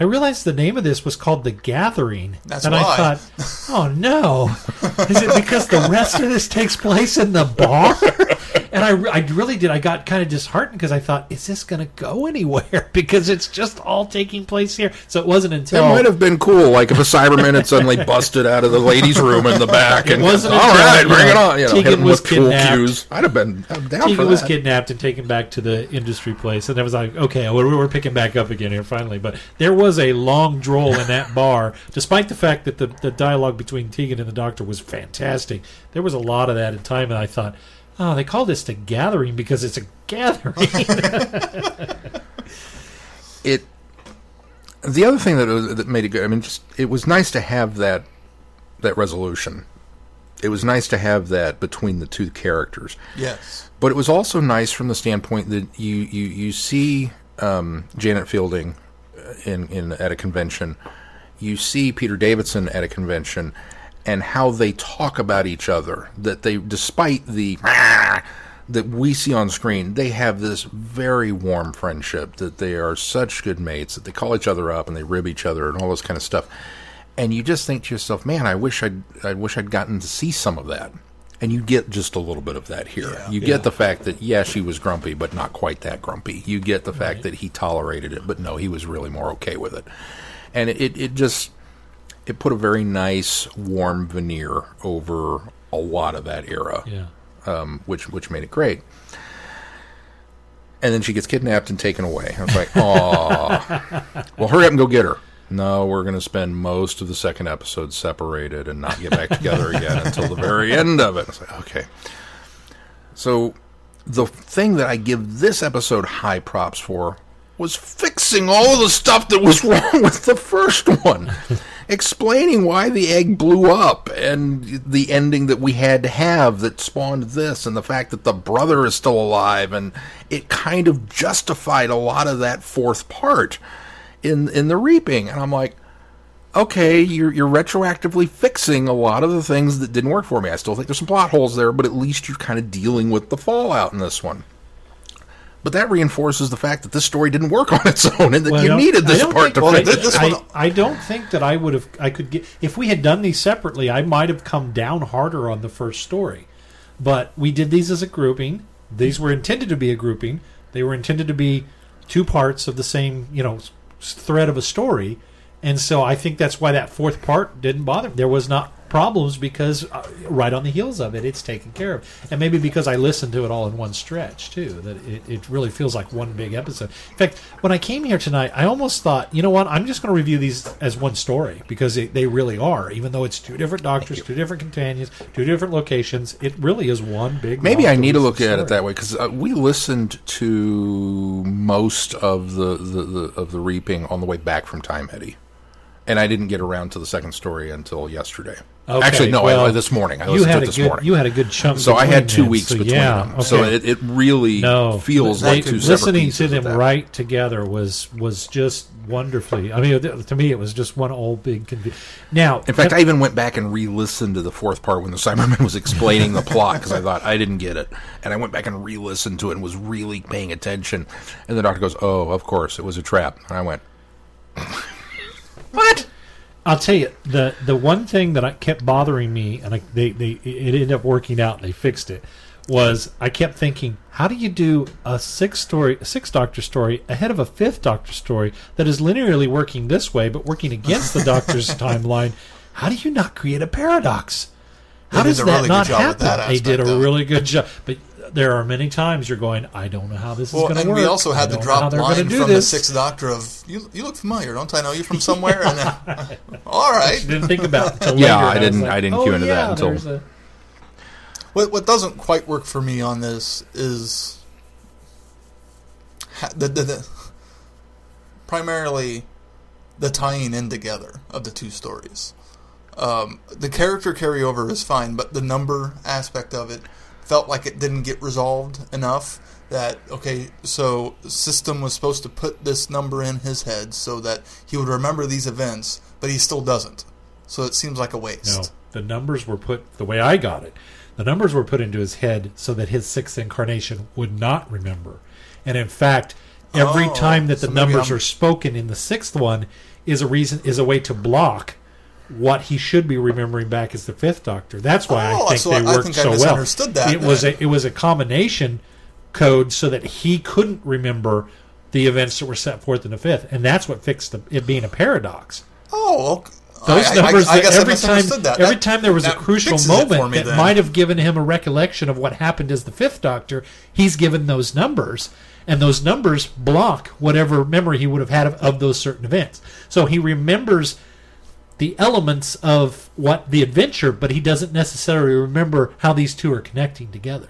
I realized the name of this was called The Gathering. That's and why. I thought, oh no. Is it because the rest of this takes place in the bar? And I, I really did. I got kind of disheartened because I thought, is this going to go anywhere? Because it's just all taking place here. So it wasn't until It might have been cool, like if a Cyberman had suddenly busted out of the ladies' room in the back, and wasn't all right, bring know, it on. You know, Tegan was kidnapped. cues. I'd have been I'm down for Tegan was kidnapped and taken back to the industry place, and I was like, okay, we're, we're picking back up again here finally. But there was a long droll in that bar, despite the fact that the, the dialogue between Tegan and the doctor was fantastic. There was a lot of that in time, and I thought, oh, they call this the gathering because it's a gathering. it the other thing that was, that made it good, I mean, just it was nice to have that that resolution. It was nice to have that between the two characters, Yes. but it was also nice from the standpoint that you you you see um, Janet Fielding uh, in in at a convention, you see Peter Davison at a convention, and how they talk about each other. That they, despite the that we see on screen, they have this very warm friendship. That they are such good mates. That they call each other up and they rib each other and all this kind of stuff. And you just think to yourself, man, I wish I'd I wish I'd gotten to see some of that. And you get just a little bit of that here. Yeah. you Yeah. get the fact that yeah, she was grumpy, but not quite that grumpy. You get the fact that he tolerated it, but no, he was really more okay with it. And it, it just it put a very nice warm veneer over a lot of that era Yeah. um, which which made it great. And then she gets kidnapped and taken away. I was like, oh, well, hurry up and go get her. No, we're going to spend most of the second episode separated and not get back together again until the very end of it. I was like, okay. So the thing that I give this episode high props for was fixing all the stuff that was wrong with the first one. Explaining why the egg blew up and the ending that we had to have that spawned this and the fact that the brother is still alive and it kind of justified a lot of that fourth part in in the reaping and I'm like okay, you're you're retroactively fixing a lot of the things that didn't work for me. I still think there's some plot holes there, but at least you're kind of dealing with the fallout in this one. But that reinforces the fact that this story didn't work on its own, and that Well, you needed this part think- to well, th- this I, one- I don't think that I would have. I could get if we had done these separately. I might have come down harder on the first story, but we did these as a grouping. These were intended to be a grouping. They were intended to be two parts of the same, you know, thread of a story, and so I think that's why that fourth part didn't bother. There was not problems because uh, right on the heels of it, it's taken care of, and maybe because I listened to it all in one stretch too. That it, it really feels like one big episode. In fact, when I came here tonight, I almost thought, you know what, I'm just going to review these as one story because they, they really are. Even though it's two different doctors, two different companions, two different locations, it really is one big. Maybe I need to look cohesive at it that way because uh, we listened to most of the, the, the of the reaping on the way back from Time Eddie, and I didn't get around to the second story until yesterday. Okay, Actually, no, well, I, this morning. I you listened had to it this good, morning. You had a good chunk. so I had two them, weeks so between yeah, them. So it, it really no feels they- like two listening to them right together was was just wonderfully. I mean, to me, it was just one old big. Confu- now, In fact, I even went back and re-listened to the fourth part when the Cyberman was explaining the plot because I thought I didn't get it, and I went back and re-listened to it and was really paying attention. And the doctor goes, "Oh, of course, it was a trap." And I went, "What?" I'll tell you the the one thing that I kept bothering me, and I, they they it ended up working out. They fixed it. Was I kept thinking, how do you do a six story, a six Doctor story ahead of a fifth Doctor story that is linearly working this way, but working against the Doctor's timeline? How do you not create a paradox? How They does that really not happen? that they did a aspect of it. really good job, but there are many times you're going, I don't know how this Well, is going to work. we also had the don't know how drop they're gonna line do from the. Sixth Doctor of "You, you look familiar, don't I know you from somewhere?" And then, all right. Didn't think about it until Yeah, later, I didn't- like, I didn't oh, cue into that until- a- What what doesn't quite work for me on this is the, the, the primarily the tying in together of the two stories. Um, the character carryover is fine, but the number aspect of it felt like it didn't get resolved enough. That okay, so system was supposed to put this number in his head so that he would remember these events, but he still doesn't. So it seems like a waste. No, the numbers were put the way I got it. The numbers were put into his head so that his sixth incarnation would not remember. And in fact, every Oh, time that the so numbers I'm- are spoken in the sixth one is a reason is a way to block what he should be remembering back as the fifth Doctor. That's why Oh, I think so they worked so well. misunderstood that It was a it was a combination code so that he couldn't remember the events that were set forth in the fifth, and that's what fixed the, it being a paradox. Oh, okay. Those I, numbers. I, I, I guess I every time, that. every That- time there was a crucial moment me that then. might have given him a recollection of what happened as the Fifth Doctor, he's given those numbers, and those numbers block whatever memory he would have had of, of those certain events. So he remembers the elements of what the adventure, but he doesn't necessarily remember how these two are connecting together.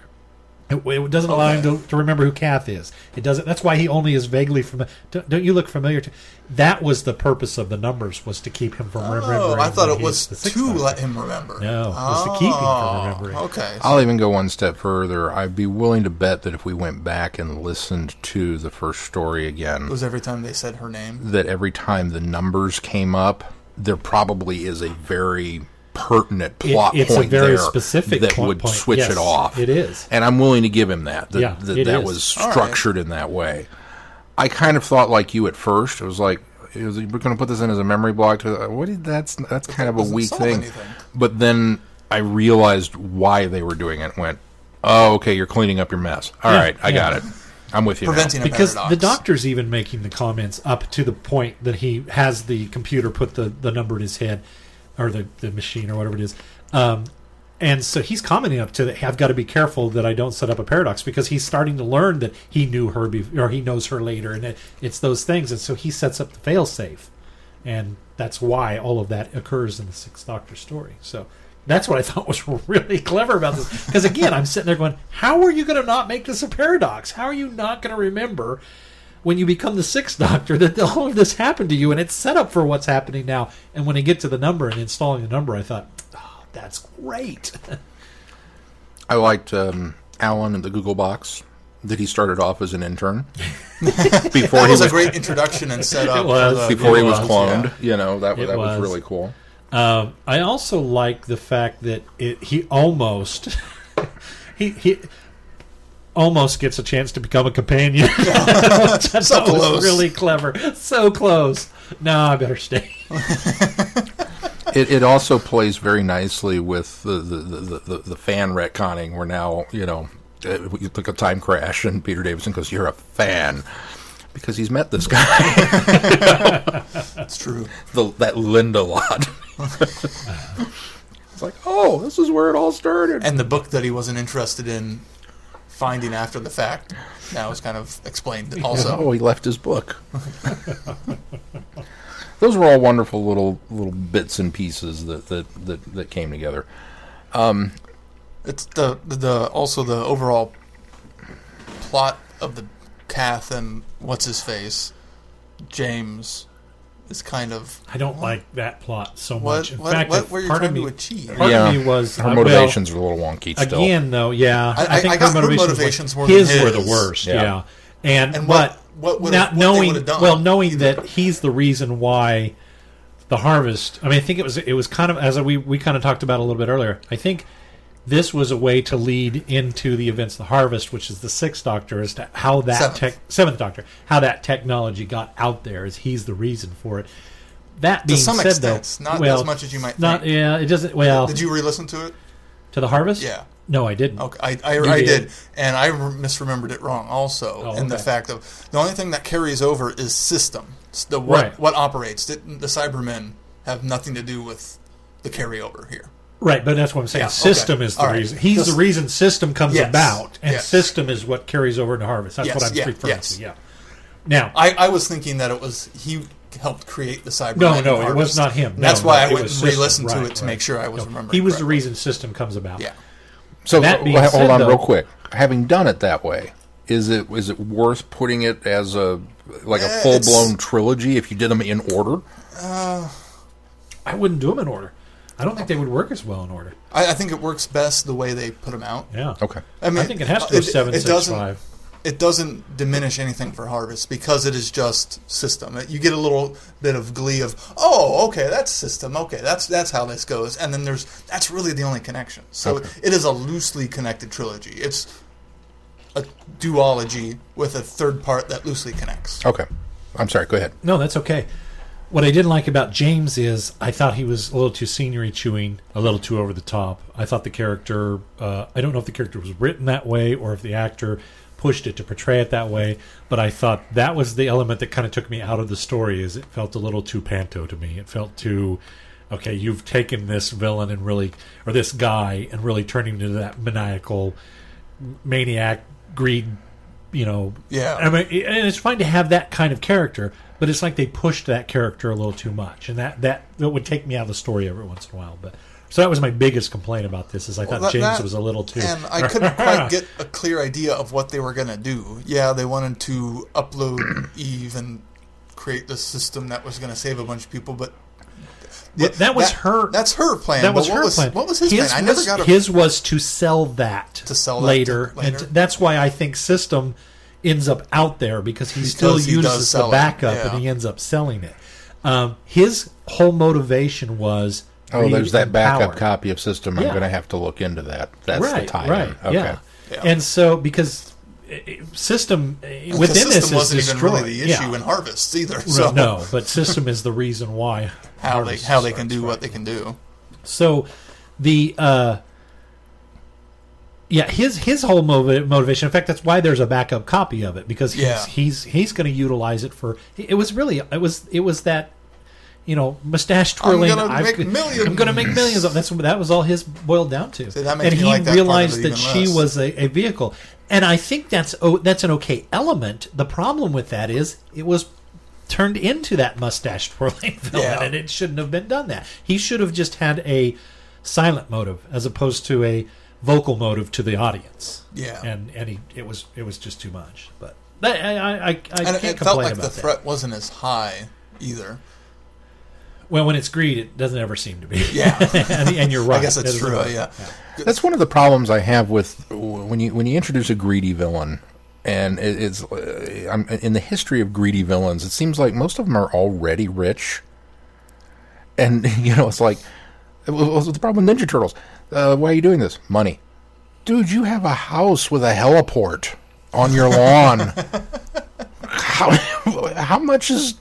It, it doesn't allow him to, to remember who Kath is. It doesn't. That's why he only is vaguely familiar. Don't, don't you look familiar to? That was the purpose of the numbers was to keep him from remembering. Oh, I thought it was to Sixth let him remember. No, it was to keep him from Oh, remembering. Okay. I'll even go one step further. I'd be willing to bet that if we went back and listened to the first story again, it was every time they said her name. that every time the numbers came up, there probably is a very pertinent It- plot it's a point very there specific that plot would point. switch Yes, it off. it is. and I'm willing to give him that. That Yeah, that, it that is. was All right. structured in that way. I kind of thought like you at first. It was like it was, we're going to put this in as a memory block. To what? Did, that's that's kind of a weak thing. anything. But then I realized why they were doing it. Went, oh, okay, you're cleaning up your mess. All Yeah, right, I yeah. got it. I'm with you. now. Preventing a because paradox. the doctor's even making the comments up to the point that he has the computer put the, the number in his head or the, the machine or whatever it is um, and so he's commenting up to that i've got to be careful that i don't set up a paradox because he's starting to learn that he knew her be- or he knows her later and it, it's those things and so he sets up the failsafe, and that's why all of that occurs in the sixth doctor story so that's what i thought was really clever about this because again i'm sitting there going how are you going to not make this a paradox how are you not going to remember when you become the sixth doctor that all of this happened to you and it's set up for what's happening now and when i get to the number and installing the number i thought oh, that's great I liked um, Alan in the Gogglebox. That he started off as an intern before that he was was a great introduction and setup. It was. for the before he Google was cloned. yeah. You know that It that was. was. really cool. Um, I also like the fact that it, he almost he he almost gets a chance to become a companion. Which I So thought was close. really clever. So close. No, I better stay. It, it also plays very nicely with the the, the, the, the fan retconning. Where now you know uh, you look at time crash and Peter Davison goes, "You're a fan." Because he's met this guy, That's true. the, that Linda lot. it's like, oh, this is where it all started. And the book that he wasn't interested in finding after the fact now is kind of explained also. oh, he left his book. Those were all wonderful little little bits and pieces that that that, that came together. Um, it's the, the the also the overall plot of the Kath and what's his face, James, is kind of I don't like that plot so what much. In what, fact, what were you part trying of me, to achieve? part Yeah. of me was Her uh, well, motivations are a little wonky still. Again, though, yeah, I- I- think I got her her motivations, motivations were, more than his were the worst. Yeah. Yeah, and, And but what- what would've- not knowing would've done well, knowing either. that he's the reason why the harvest. I mean, I think it was it was kind of as we we kind of talked about a little bit earlier. I think this was a way to lead into the events of the harvest, which is the sixth Doctor, as to how that Seventh. tech seventh Doctor, how that technology got out there, as he's the reason for it. That being some said, extent, though, not well, as much as you might Not think. yeah, it doesn't. Well, Did you re-listen to it? to the harvest? Yeah. No, I didn't. Okay, I, I, I did. did, and I misremembered it wrong also. Oh, in the fact of the only thing that carries over is system, It's the what Right. what operates. The, the Cybermen have nothing to do with the carryover here. Right, but that's what I'm saying. Yeah, okay. system is the All right. reason. He's Just- the reason system comes Yes. about, and Yes. system is what carries over into harvest. That's Yes, what I'm yeah, referring yes. to. Yeah. Now, I, I was thinking that it was he helped create the Cybermen. no, in no, it was not him. And that's why no, I it went was and system. re-listened to Right, it to right. make sure I was No, remembering. He was the reason system comes about. Yeah. So That being hold said, on, though- real quick. Having done it that way, is it is it worth putting it as a like a Eh, full it's- blown trilogy if you did them in order? I wouldn't do them in order. I don't think they would work as well in order. I, I think it works best the way they put them out. Yeah. Okay. I mean, I think it has to go it- seven, it six, doesn't- five. it doesn't diminish anything for Harvest because it is just system. You get a little bit of glee of, oh, okay, that's system. Okay, that's that's how this goes. And then there's that's really the only connection. So Okay. it is a loosely connected trilogy. It's a duology with a third part that loosely connects. Okay. I'm sorry. Go ahead. No, that's okay. What I didn't like about James is I thought he was a little too scenery chewing, a little too over the top. I thought the character, uh, I don't know if the character was written that way or if the actor pushed it to portray it that way, but I thought that was the element that kind of took me out of the story. Is it felt a little too panto to me. It felt too, okay, you've taken this villain and really, or this guy and really turned him into that maniacal maniac greed you know Yeah. I mean, and it's fine to have that kind of character, but it's like they pushed that character a little too much, and that that that would take me out of the story every once in a while. But So that was my biggest complaint about this. Is I Well, thought that- James that- was a little too. And I couldn't quite get a clear idea of what they were going to do. Yeah, they wanted to upload Eve and create the system that was going to save a bunch of people, but Well, that was her- That's her plan. that was what her was, plan. What was his, his plan? I never was, got a. his was to sell that To sell that later, to- later? and that's why I think System ends up out there because he Because still he does uses sell the backup yeah. and he ends up selling it. Um, his whole motivation was Oh, there's that backup re-empower. copy of system. I'm Yeah. going to have to look into that. That's right, the tie. right, Okay. yeah. Yeah. And so because uh, system uh, the within this system is wasn't even really the issue yeah. in Harvest either. So no, but system is the reason why how they how they can do right. what they can do. So the uh yeah, his his whole motiv- motivation. In fact, that's why there's a backup copy of it because he's Yeah. he's he's going to utilize it for. It was really it was it was that you know mustache twirling. I'm gonna I've- make millions. I'm going to make millions of. That's that was all his boiled down to. See, that makes and he like that realized that she less. was a, a vehicle, and I think that's oh that's an okay element. The problem with that is it was turned into that mustache twirling villain, Yeah. and it shouldn't have been done that. He should have just had a silent motive as opposed to a vocal motive to the audience. Yeah. and and he it was it was just too much. But I I I, I And can't it, it complain felt like about the that. threat wasn't as high either. Well, when it's greed, it doesn't ever seem to be. Yeah. and, and you're right. I guess that's It is true. right. Yeah. That's one of the problems I have with when you when you introduce a greedy villain, and it, it's uh, I'm, in the history of greedy villains. It seems like most of them are already rich, and you know it's like what's the problem with Ninja Turtles? Uh, why are you doing this? Money, dude. You have a house with a heliport on your lawn. how how much is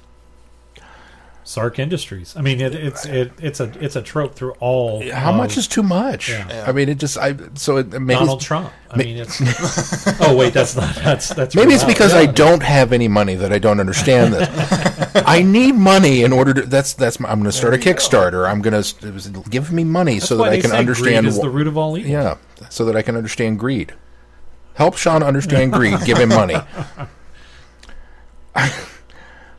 Sark Industries. I mean, it, it's it, it's a it's a trope through all. how of much is too much? Yeah. Yeah. I mean, it just I so it maybe Donald Trump? I ma- mean, it's. oh wait, that's not that's that's. Maybe it's reality. because I don't have any money that I don't understand this. I need money in order to. That's that's. My, I'm going to start a There you go. Kickstarter. I'm going to give me money That's so that I can understand. Greed is wh- the root of all evil. yeah, so that I can understand greed. Help Sean understand greed. Give him money.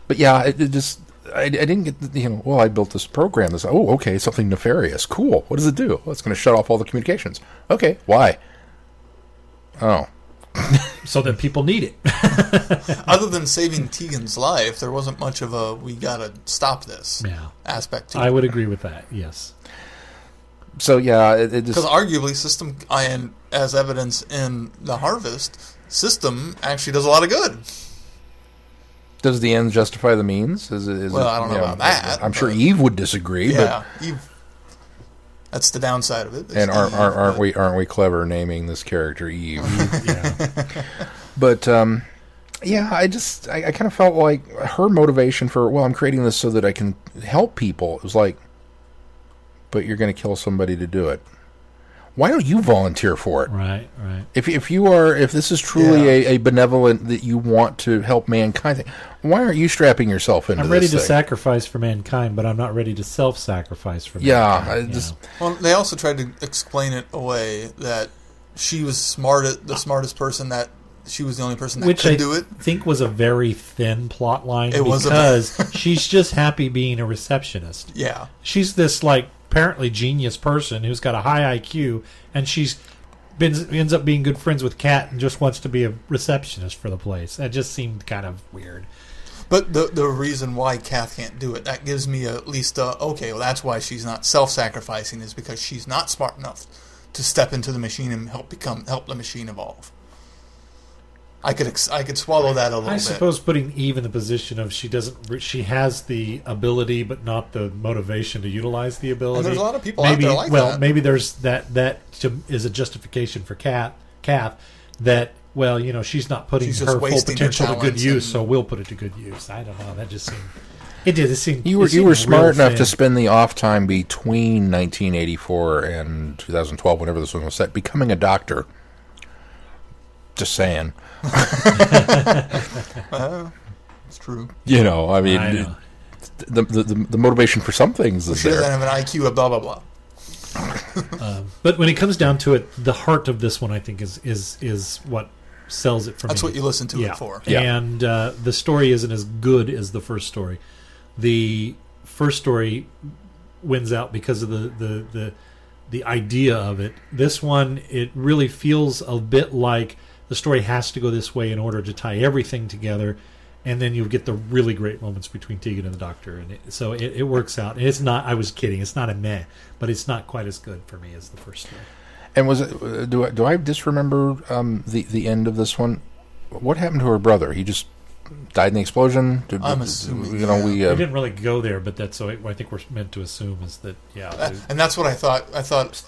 but yeah, it, it just. I, I didn't get the, you know. Well, I built this program. This oh okay, something nefarious. Cool. What does it do? Well, it's going to shut off all the communications. Okay, why? Oh, so that people need it. Other than saving Tegan's life, there wasn't much of a "we gotta stop this" yeah, aspect to I it. would agree with that. Yes. so yeah, it, it just Because arguably, system and as evidence in the Harvest system actually does a lot of good. Does the end justify the means? Is it, is Well, it, I don't know you about that, I'm sure Eve would disagree, Yeah, Eve. That's the downside of it. and aren't, Eve, aren't, aren't we aren't we clever naming this character Eve? Yeah. but um, yeah, I just I, I kind of felt like her motivation for well, I'm creating this so that I can help people. It was like, but you're going to kill somebody to do it. Why don't you volunteer for it? right. Right. If if you are if this is truly Yeah. a, a benevolent that you want to help mankind, why aren't you strapping yourself into I'm ready this to thing? sacrifice for mankind, but I'm not ready to self-sacrifice for Yeah, mankind. I just- Well, they also tried to explain it away that she was smart, the smartest person. That she was the only person that which could I do it. think was a very thin plot line It was a- because she's just happy being a receptionist. Yeah, She's this like apparently genius person who's got a high IQ, and she's been ends up being good friends with Kat and just wants to be a receptionist for the place. That just seemed kind of weird. but the the reason why Kath can't do it that gives me at least a okay. Well, that's why she's not self-sacrificing is because she's not smart enough to step into the machine and help become help the machine evolve. I could ex- I could swallow that a little I bit. suppose putting Eve in the position of she doesn't she has the ability but not the motivation to utilize the ability. And there's a lot of people out there like that. well, that. maybe there's that that to, is a justification for Kat Kath that well, you know, she's not putting She's her full wasting her potential to good talents use, and- so we'll put it to good use. I don't know. That just seemed it did. It seemed You were you were smart enough to spend the off time between 1984 and 2012, whenever this one was set, becoming a doctor. Just saying, Uh, it's true. you know. I mean, I know. The, the the the motivation for some things is She doesn't there. have an IQ of blah blah blah. Um, but when it comes down to it, the heart of this one, I think, is is is what sells it for That's me. what you listen to yeah. it for. Yeah. And uh, the story isn't as good as the first story. The first story wins out because of the the the, the idea of it. This one, it really feels a bit like the story has to go this way in order to tie everything together, and then you get the really great moments between Tegan and the Doctor, and it, so it, it works out. And it's not. I was kidding. It's not a meh, but it's not quite as good for me as the first one. And was it? Do I do I disremember um, the the end of this one? What happened to her brother? He just died in the explosion. Did, I'm did- assuming, You know, yeah. we. We Uh, didn't really go there, but that's so. I think we're meant to assume is that yeah. Uh, they- and that's what I thought. I thought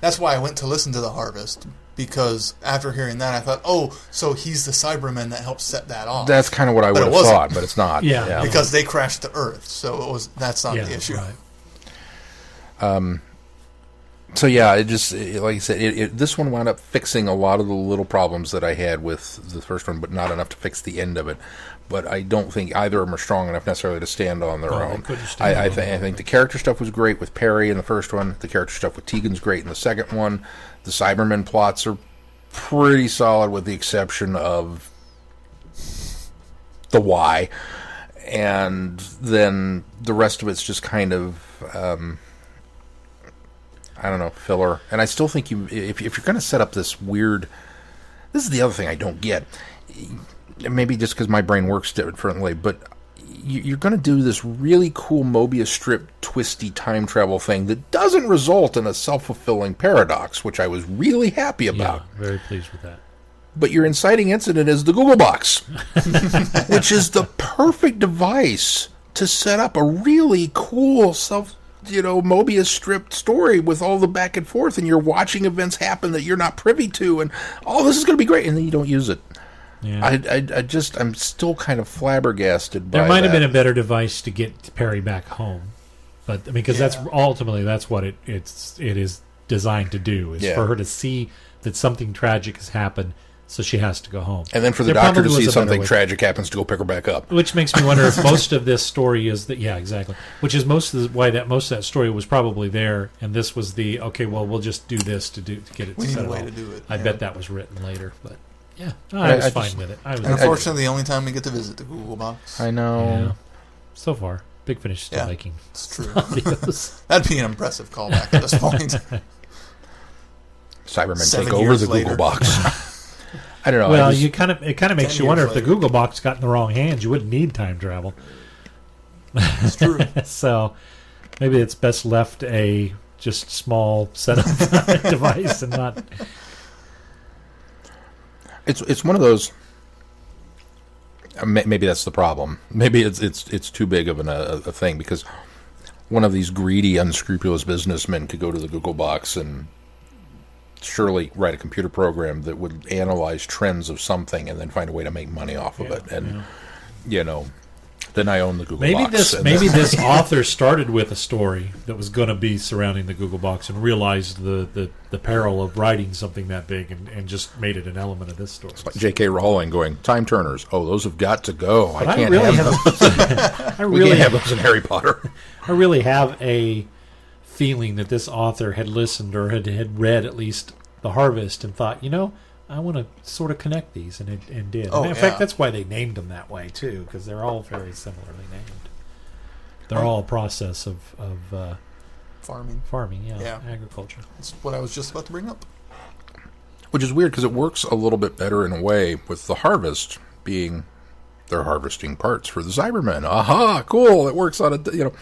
that's why I went to listen to the Harvest because after hearing that, I thought, oh, so he's the Cyberman that helped set that off. that's kind of what I would have thought, but it's not. Yeah. because they crashed to Earth, so it was that's not yeah, the issue. right. Um, so yeah, it just it, like I said, it, it, this one wound up fixing a lot of the little problems that I had with the first one, but not enough to fix the end of it. But I don't think either of them are strong enough necessarily to stand on their No, own. I, I, th- I think the character stuff was great with Peri in the first one. The character stuff with Tegan's great in the second one. The Cybermen plots are pretty solid, with the exception of the why, and then the rest of it's just kind of. Um, I don't know, filler. And I still think you, if, if you're going to set up this weird, this is the other thing I don't get. Maybe just because my brain works differently, but you're going to do this really cool Mobius strip twisty time travel thing that doesn't result in a self fulfilling paradox, which I was really happy about. Yeah, very pleased with that. But your inciting incident is the Gogglebox, which is the perfect device to set up a really cool self, you know, Mobius strip story with all the back and forth, and you're watching events happen that you're not privy to, and oh, this is going to be great, and then you don't use it. Yeah. I, I, I just, I'm still kind of flabbergasted. By There by might have been a better device to get Peri back home, but I mean, because that's ultimately that's what it it's it is designed to do is Yeah. for her to see that something tragic has happened, so she has to go home. and then for the There doctor to probably see was a something way. tragic happens to go pick her back up. Which makes me wonder if most of this story is that yeah exactly, which is most of the, why that most of that story was probably there, and this was the okay well we'll just do this to do to get it We need a way off. to do it. I yeah. bet that was written later, but yeah, I- I was I fine just- with it. I was And I- unfortunately, the only time we get to visit the Gogglebox. I know. yeah. So far, Big Finish is still Yeah. making It's true. That'd be an impressive callback at this point. Cybermen Seven take over years the Gogglebox. I don't know. Well, just- you kind of it kind of makes you wonder years if the. Gogglebox got in the wrong hands, you wouldn't need time travel. It's true. so maybe it's best left a just small setup device and not. It's it's one of those. uh, Maybe that's the problem. Maybe it's it's it's too big of an, a, a thing because one of these greedy, unscrupulous businessmen could go to the Gogglebox and surely write a computer program that would analyze trends of something and then find a way to make money off of Yeah, it. And yeah. you know, then I own the Google Maybe box. this and maybe this author started with a story that was going to be surrounding the Gogglebox and realized the, the, the peril of writing something that big and, and just made it an element of this story. like J.K. Rowling going time turners. Oh, those have got to go. I can't really have, have, those. I We really can't have those in Harry Potter. I really have a feeling that this author had listened or had, had read at least The Harvest and thought, you know, I want to sort of connect these, and it, and did. Oh, in yeah. fact, that's why they named them that way too, because they're all very similarly named. They're all a process of of uh, Farming. farming, yeah, Yeah. agriculture. That's what I was just about to bring up. Which is weird because it works a little bit better in a way with the harvest being they're harvesting parts for the Cybermen. Aha, cool! It works on a you know.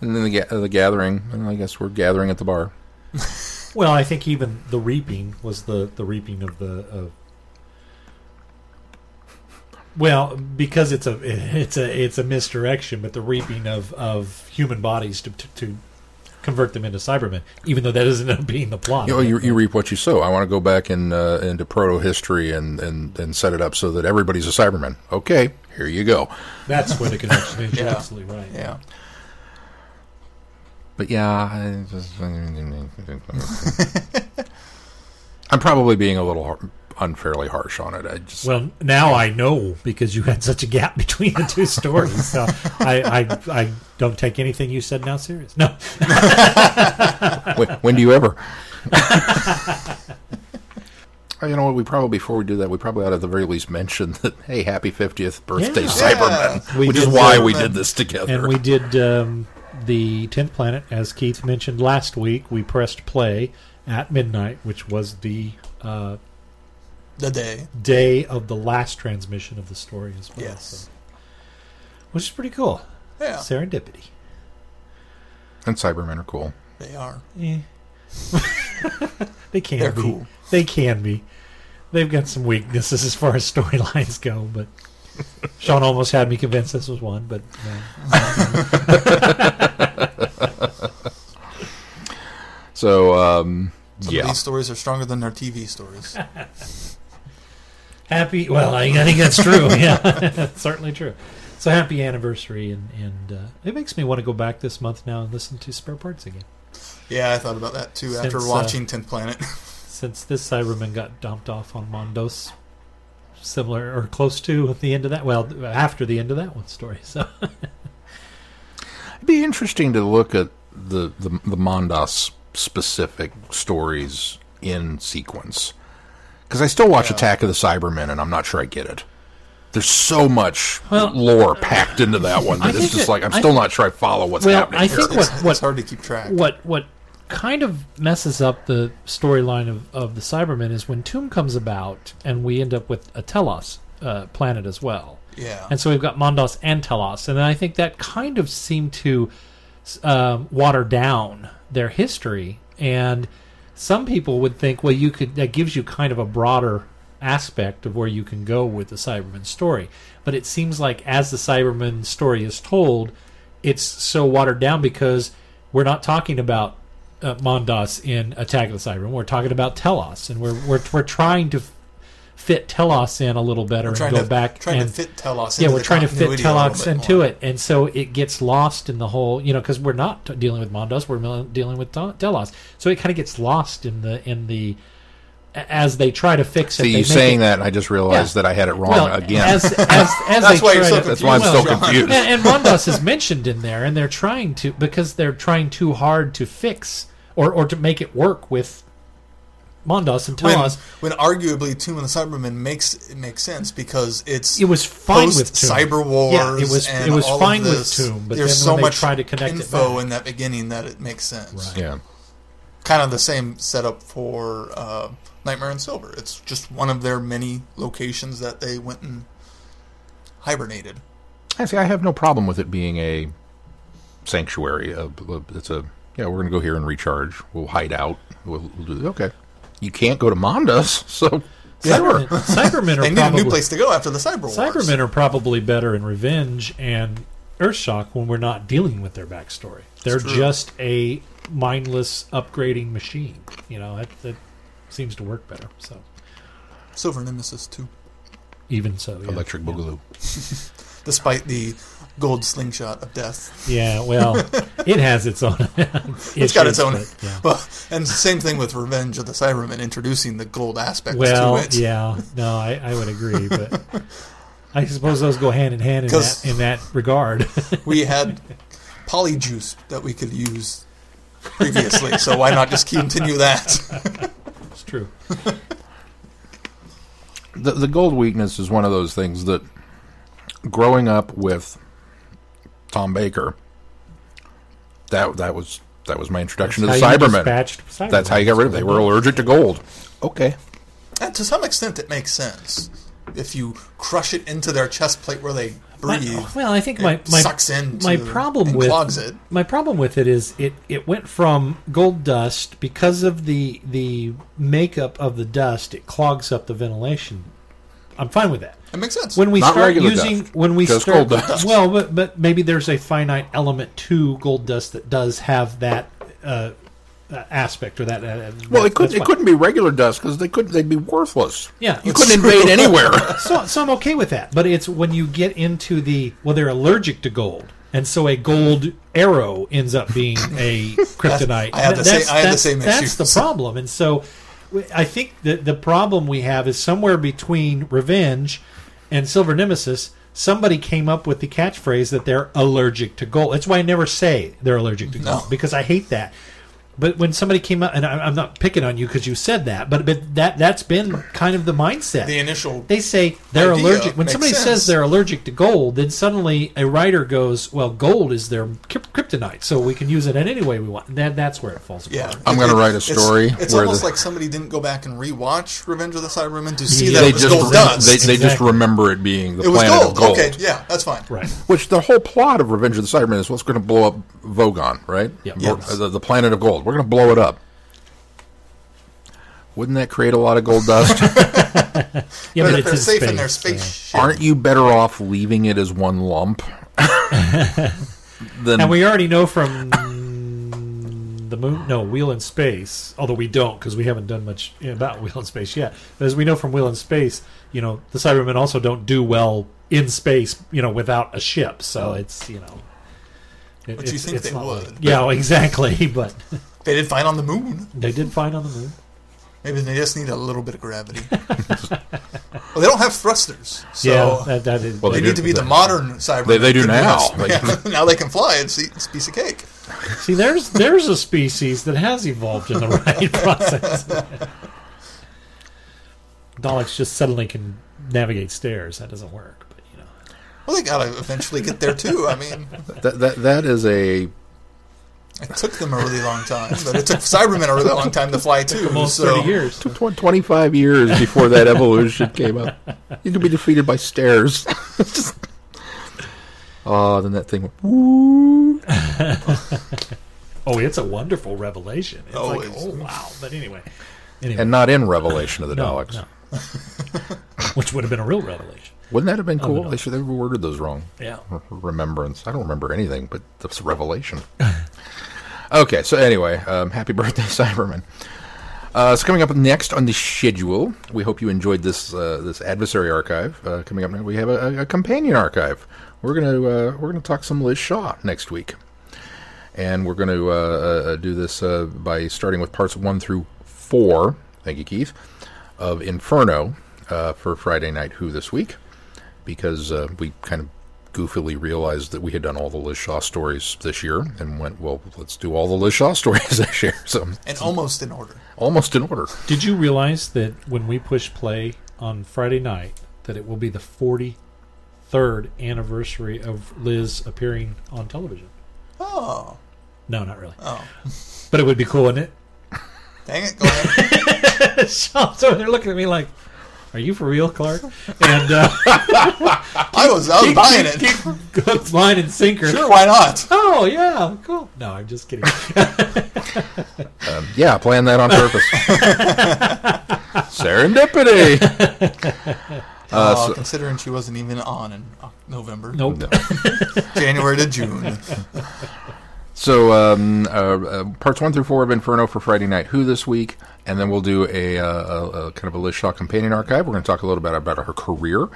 And then the the gathering, and I guess we're gathering at the bar. Well, I think even the reaping was the the reaping of the of. Well, because it's a it's a it's a misdirection, but the reaping of, of human bodies to, to to convert them into Cybermen, even though that doesn't end up being the plot. You know, you, you reap what you sow. I want to go back in uh, into proto history and, and and set it up so that everybody's a Cyberman. Okay, here you go. That's where the connection is. You're Yeah. absolutely right. Yeah. But yeah, I just, I'm probably being a little unfairly harsh on it. I just Well, now I know because you had such a gap between the two stories. So I, I I don't take anything you said now serious. No, when, when do you ever? You know what? We probably before we do that, we probably ought to at the very least mention that hey, happy fiftieth birthday, Yeah. Cybermen, We which is why Cybermen. we did this together. and we did um, the Tenth Planet, as Keith mentioned last week, we pressed play at midnight, which was the uh, The day. day of the last transmission of the story as well. Yes. so- which is pretty cool. Yeah, Serendipity. And Cybermen are cool. they are. Eh. they can They're be. cool. They can be. They've got some weaknesses as far as storylines go, but Sean almost had me convinced this was one, but no. So, um, Some yeah. of these stories are stronger than their TV stories. happy. Well, I, I think that's true. Yeah, that's certainly true. So happy anniversary, and and uh, it makes me want to go back this month now and listen to spare parts again. yeah, I thought about that too after Since, uh, watching Tenth Planet. Since this Cyberman got dumped off on Mondas, similar or close to the end of that. Well, after the end of that one story. So It'd be interesting to look at the, the, the Mondas specific stories in sequence. Because I still watch Yeah. Attack of the Cybermen, and I'm not sure I get it. There's so much Well, lore packed into that one I that it's just that- like I'm I- still not sure I follow what's Well, happening. I here. think it's, what- what- it's hard to keep track. what what kind of messes up the storyline of, of the Cybermen is when Tomb comes about and we end up with a Telos uh, planet as well. Yeah, And so we've got Mondas and Telos, and I think that kind of seemed to um, water down their history. And some people would think, well, you could that gives you kind of a broader aspect of where you can go with the Cyberman story. But it seems like as the Cyberman story is told, it's so watered down because we're not talking about uh, Mondas in Attack of the Cybermen. We're talking about Telos, and we're we're we're trying to fit Telos in a little better and go to back trying and to fit Telos. yeah, we're trying to fit continuity a little Telos into more. it, and so it gets lost in the whole, you know, because we're not dealing with Mondas, we're dealing with Tel- Telos, so it kind of gets lost in the in the as they try to fix it. See, you make saying it- that, and I just realized Yeah. that I had it wrong well, again. As as as That's why you're so to- That's why I'm confused, still confused. and, and Mondas is mentioned in there, and they're trying to because they're trying too hard to fix or or to make it work with Mondas and when, when arguably Tomb of the Cybermen makes it makes sense because it's It was fine post with Tomb. Cyber Wars. Yeah, it was- and it was fine with. Tomb, but there's then so when they much try to connect it info back- in that beginning that it makes sense. Right. yeah. Kind of the same setup for uh, Nightmare in Silver. It's just one of their many locations that they went and hibernated. I see. I have no problem with it being a sanctuary. It's a yeah. We're going to go here and recharge. We'll hide out. We'll, we'll do okay. You can't go to Mondas, so sure. Cybermen, Cybermen are They need probably a new place to go after the Cyber Wars. Cybermen are probably better in Revenge and Earthshock when we're not dealing with their backstory. They're just a mindless upgrading machine. You know, that, that seems to work better. So Silver Nemesis too, even so, yeah. Electric yeah. Boogaloo. despite the gold slingshot of death. Yeah, well, it has its own. It's got its own. but, yeah. Well, and same thing with Revenge of the Cybermen, introducing the gold aspects Well, to it. yeah, no, I, I would agree, but I suppose those go hand in hand in 'Cause- that in that regard. We had polyjuice that we could use previously, so why not just continue that? It's true. The the gold weakness is one of those things that growing up with Tom Baker. That that was that was my introduction That's to the Cybermen. Cybermen. That's how you got rid of. Them. They were allergic to gold. Okay. And to some extent, it makes sense if you crush it into their chest plate where they breathe. My- well, I think my it my sucks in. my problem and with clogs it. my problem with it is it it went from gold dust because of the the makeup of the dust. It clogs up the ventilation. I'm fine with that. It makes sense. When we Not start using dust, when we start gold dust. well, but but maybe there's a finite element to gold dust that does have that uh, uh, aspect or that. Uh, Well, that- it could that's it fine. couldn't be regular dust because they could they'd be worthless. Yeah, You couldn't true. invade anywhere. so, so I'm okay with that. But it's when you get into the well, they're allergic to gold, and so a gold arrow ends up being a kryptonite. I had the That's- same- I had the that's- same That's issues. the problem, and so I think that the problem we have is somewhere between Revenge and Silver Nemesis. Somebody came up with the catchphrase that they're allergic to gold. That's why I never say they're allergic to gold No. because I hate that. But when somebody came up, and I, I'm not picking on you because you said that, but but that that's been kind of the mindset. The initial they say they're idea allergic. When somebody sense. says they're allergic to gold, then suddenly a writer goes, "Well, gold is their kryptonite, so we can use it in any way we want." That that's where it falls apart. Yeah, I'm gonna write a story It's, where almost the- like somebody didn't go back and rewatch Revenge of the Cybermen to see Yeah. that they it was just gold rem- dust. they, they just remember it being the it was planet gold. of gold. Okay, yeah, that's fine. Right. Which the whole plot of Revenge of the Cybermen is what's going to blow up Voga, right? Yeah. Yes. Uh, the, the planet of gold. We're going to blow it up. Wouldn't that create a lot of gold dust? Yeah, But but if it's they're in safe space, in their so- spaceship, Aren't you better off leaving it as one lump? than And we already know from the moon, no, Wheel in Space, although we don't because we haven't done much about Wheel in Space yet. But as we know from Wheel in Space, you know, the Cybermen also don't do well in space, you know, without a ship. So oh. it's, you know. it- But you it's- think it's they would. like- yeah, exactly. But they did fine on the moon. they did find on the moon. Maybe they just need a little bit of gravity. well, they don't have thrusters, so yeah, that, that is. Well, they they need do- to be the they- modern Cybermen. they- they do now. Yeah, now they can fly. It's, it's a piece of cake. See, there's there's a species that has evolved in the right process. Daleks just suddenly can navigate stairs. That doesn't work. But you know, Well, they gotta eventually get there too. I mean, that, that that is a it took them a really long time, but it took Cybermen a really long time to fly too. almost so thirty years. tw- 25 years before that evolution came up. You could be defeated by stairs. oh, then that thing went, woo. Oh, it's a wonderful revelation. It's Oh, like, it's- oh wow. But anyway, anyway, and not in Revelation of the no, Daleks. no. which would have been a real revelation. Wouldn't that have been cool? They should have worded those wrong. Yeah. remembrance. I don't remember anything, but that's revelation. okay, so anyway, um, happy birthday, Cyberman. Uh, so coming up next on the schedule, we hope you enjoyed this uh, this adversary archive. Uh, coming up next, we have a, a companion archive. We're gonna uh, we're gonna talk some Liz Shaw next week, and we're going to uh, uh, do this uh, by starting with parts one through four. Thank you, Keith. Of Inferno uh, for Friday Night Who this week because uh, we kind of goofily realized that we had done all the Liz Shaw stories this year and went, well, let's do all the Liz Shaw stories this year. So and almost in order. almost in order. Did you realize that when we push play on Friday night, that it will be the 43rd anniversary of Liz appearing on television? Oh, No, not really. oh, But it would be cool, wouldn't it? dang it! Go ahead. it? Sean's over there looking at me like, "Are you for real, Clark?" And uh, I was I was buying it. hook, line, and sinker. Sure, why not? Oh yeah, cool. No, I'm just kidding. Um, yeah, plan that on purpose. Serendipity. Uh, oh, so- considering she wasn't even on in November, nope. No. January to June. So um, uh, uh, parts one through four of Inferno for Friday Night Who this week, and then we'll do a, a, a kind of a Liz Shaw companion archive. We're going to talk a little bit about her career,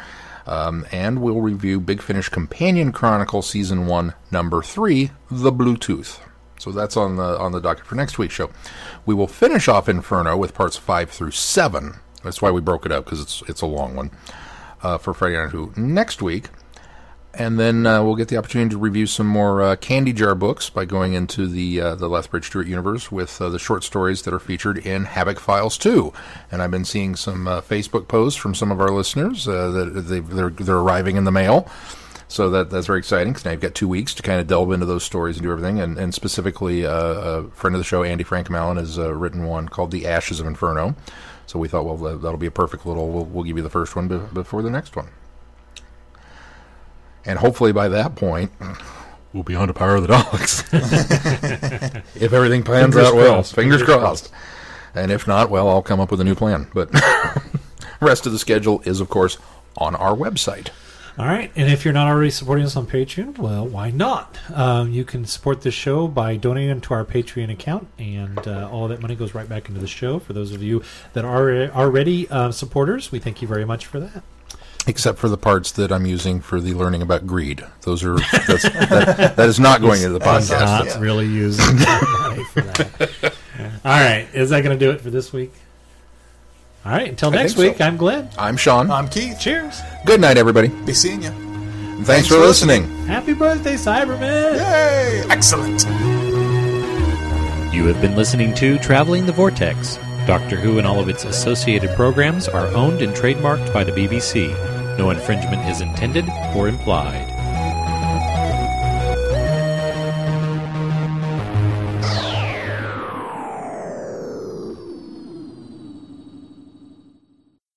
um, and we'll review Big Finish Companion Chronicle Season One, Number Three, The Blue Tooth. So that's on the on the docket for next week's show. We will finish off Inferno with parts five through seven. That's why we broke it up because it's it's a long one uh, for Friday Night Who next week and then uh, we'll get the opportunity to review some more uh, candy jar books by going into the uh, the Lethbridge Stewart universe with uh, the short stories that are featured in Havoc Files 2. And I've been seeing some uh, Facebook posts from some of our listeners uh, that they're they're arriving in the mail. So that that's very exciting because now you've got two weeks to kind of delve into those stories and do everything. And, and specifically, a friend of the show, Andy Frankham-Allen, has written one called "The Ashes of Inferno." So we thought, well, that- that'll be a perfect little. We'll, we'll give you the first one be- before the next one. And hopefully by that point, we'll be on to Power of the Dogs. if everything plans Fingers out well. Fingers, Fingers crossed. And if not, well, I'll come up with a new plan. But rest of the schedule is, of course, on our website. All right, and if you're not already supporting us on Patreon, well, why not? Um, you can support this show by donating to our Patreon account, and uh, all that money goes right back into the show. For those of you that are already uh, supporters, we thank you very much for that. Except for the parts that I'm using for the learning about greed. Those are that's, that, that is not going into the podcast. not yeah. really using that for that. All right, is that going to do it for this week? All right, until next think so. week, I'm Glenn. I'm Sean. I'm Keith. Cheers. Good night, everybody. Be seeing you. Thanks, Thanks for for listening. listening. Happy birthday, Cyberman. Yay! Excellent. You You have been listening to Traveling the Vortex. Doctor Who and all of its associated programs are owned and trademarked by the BBC. No infringement is intended or implied.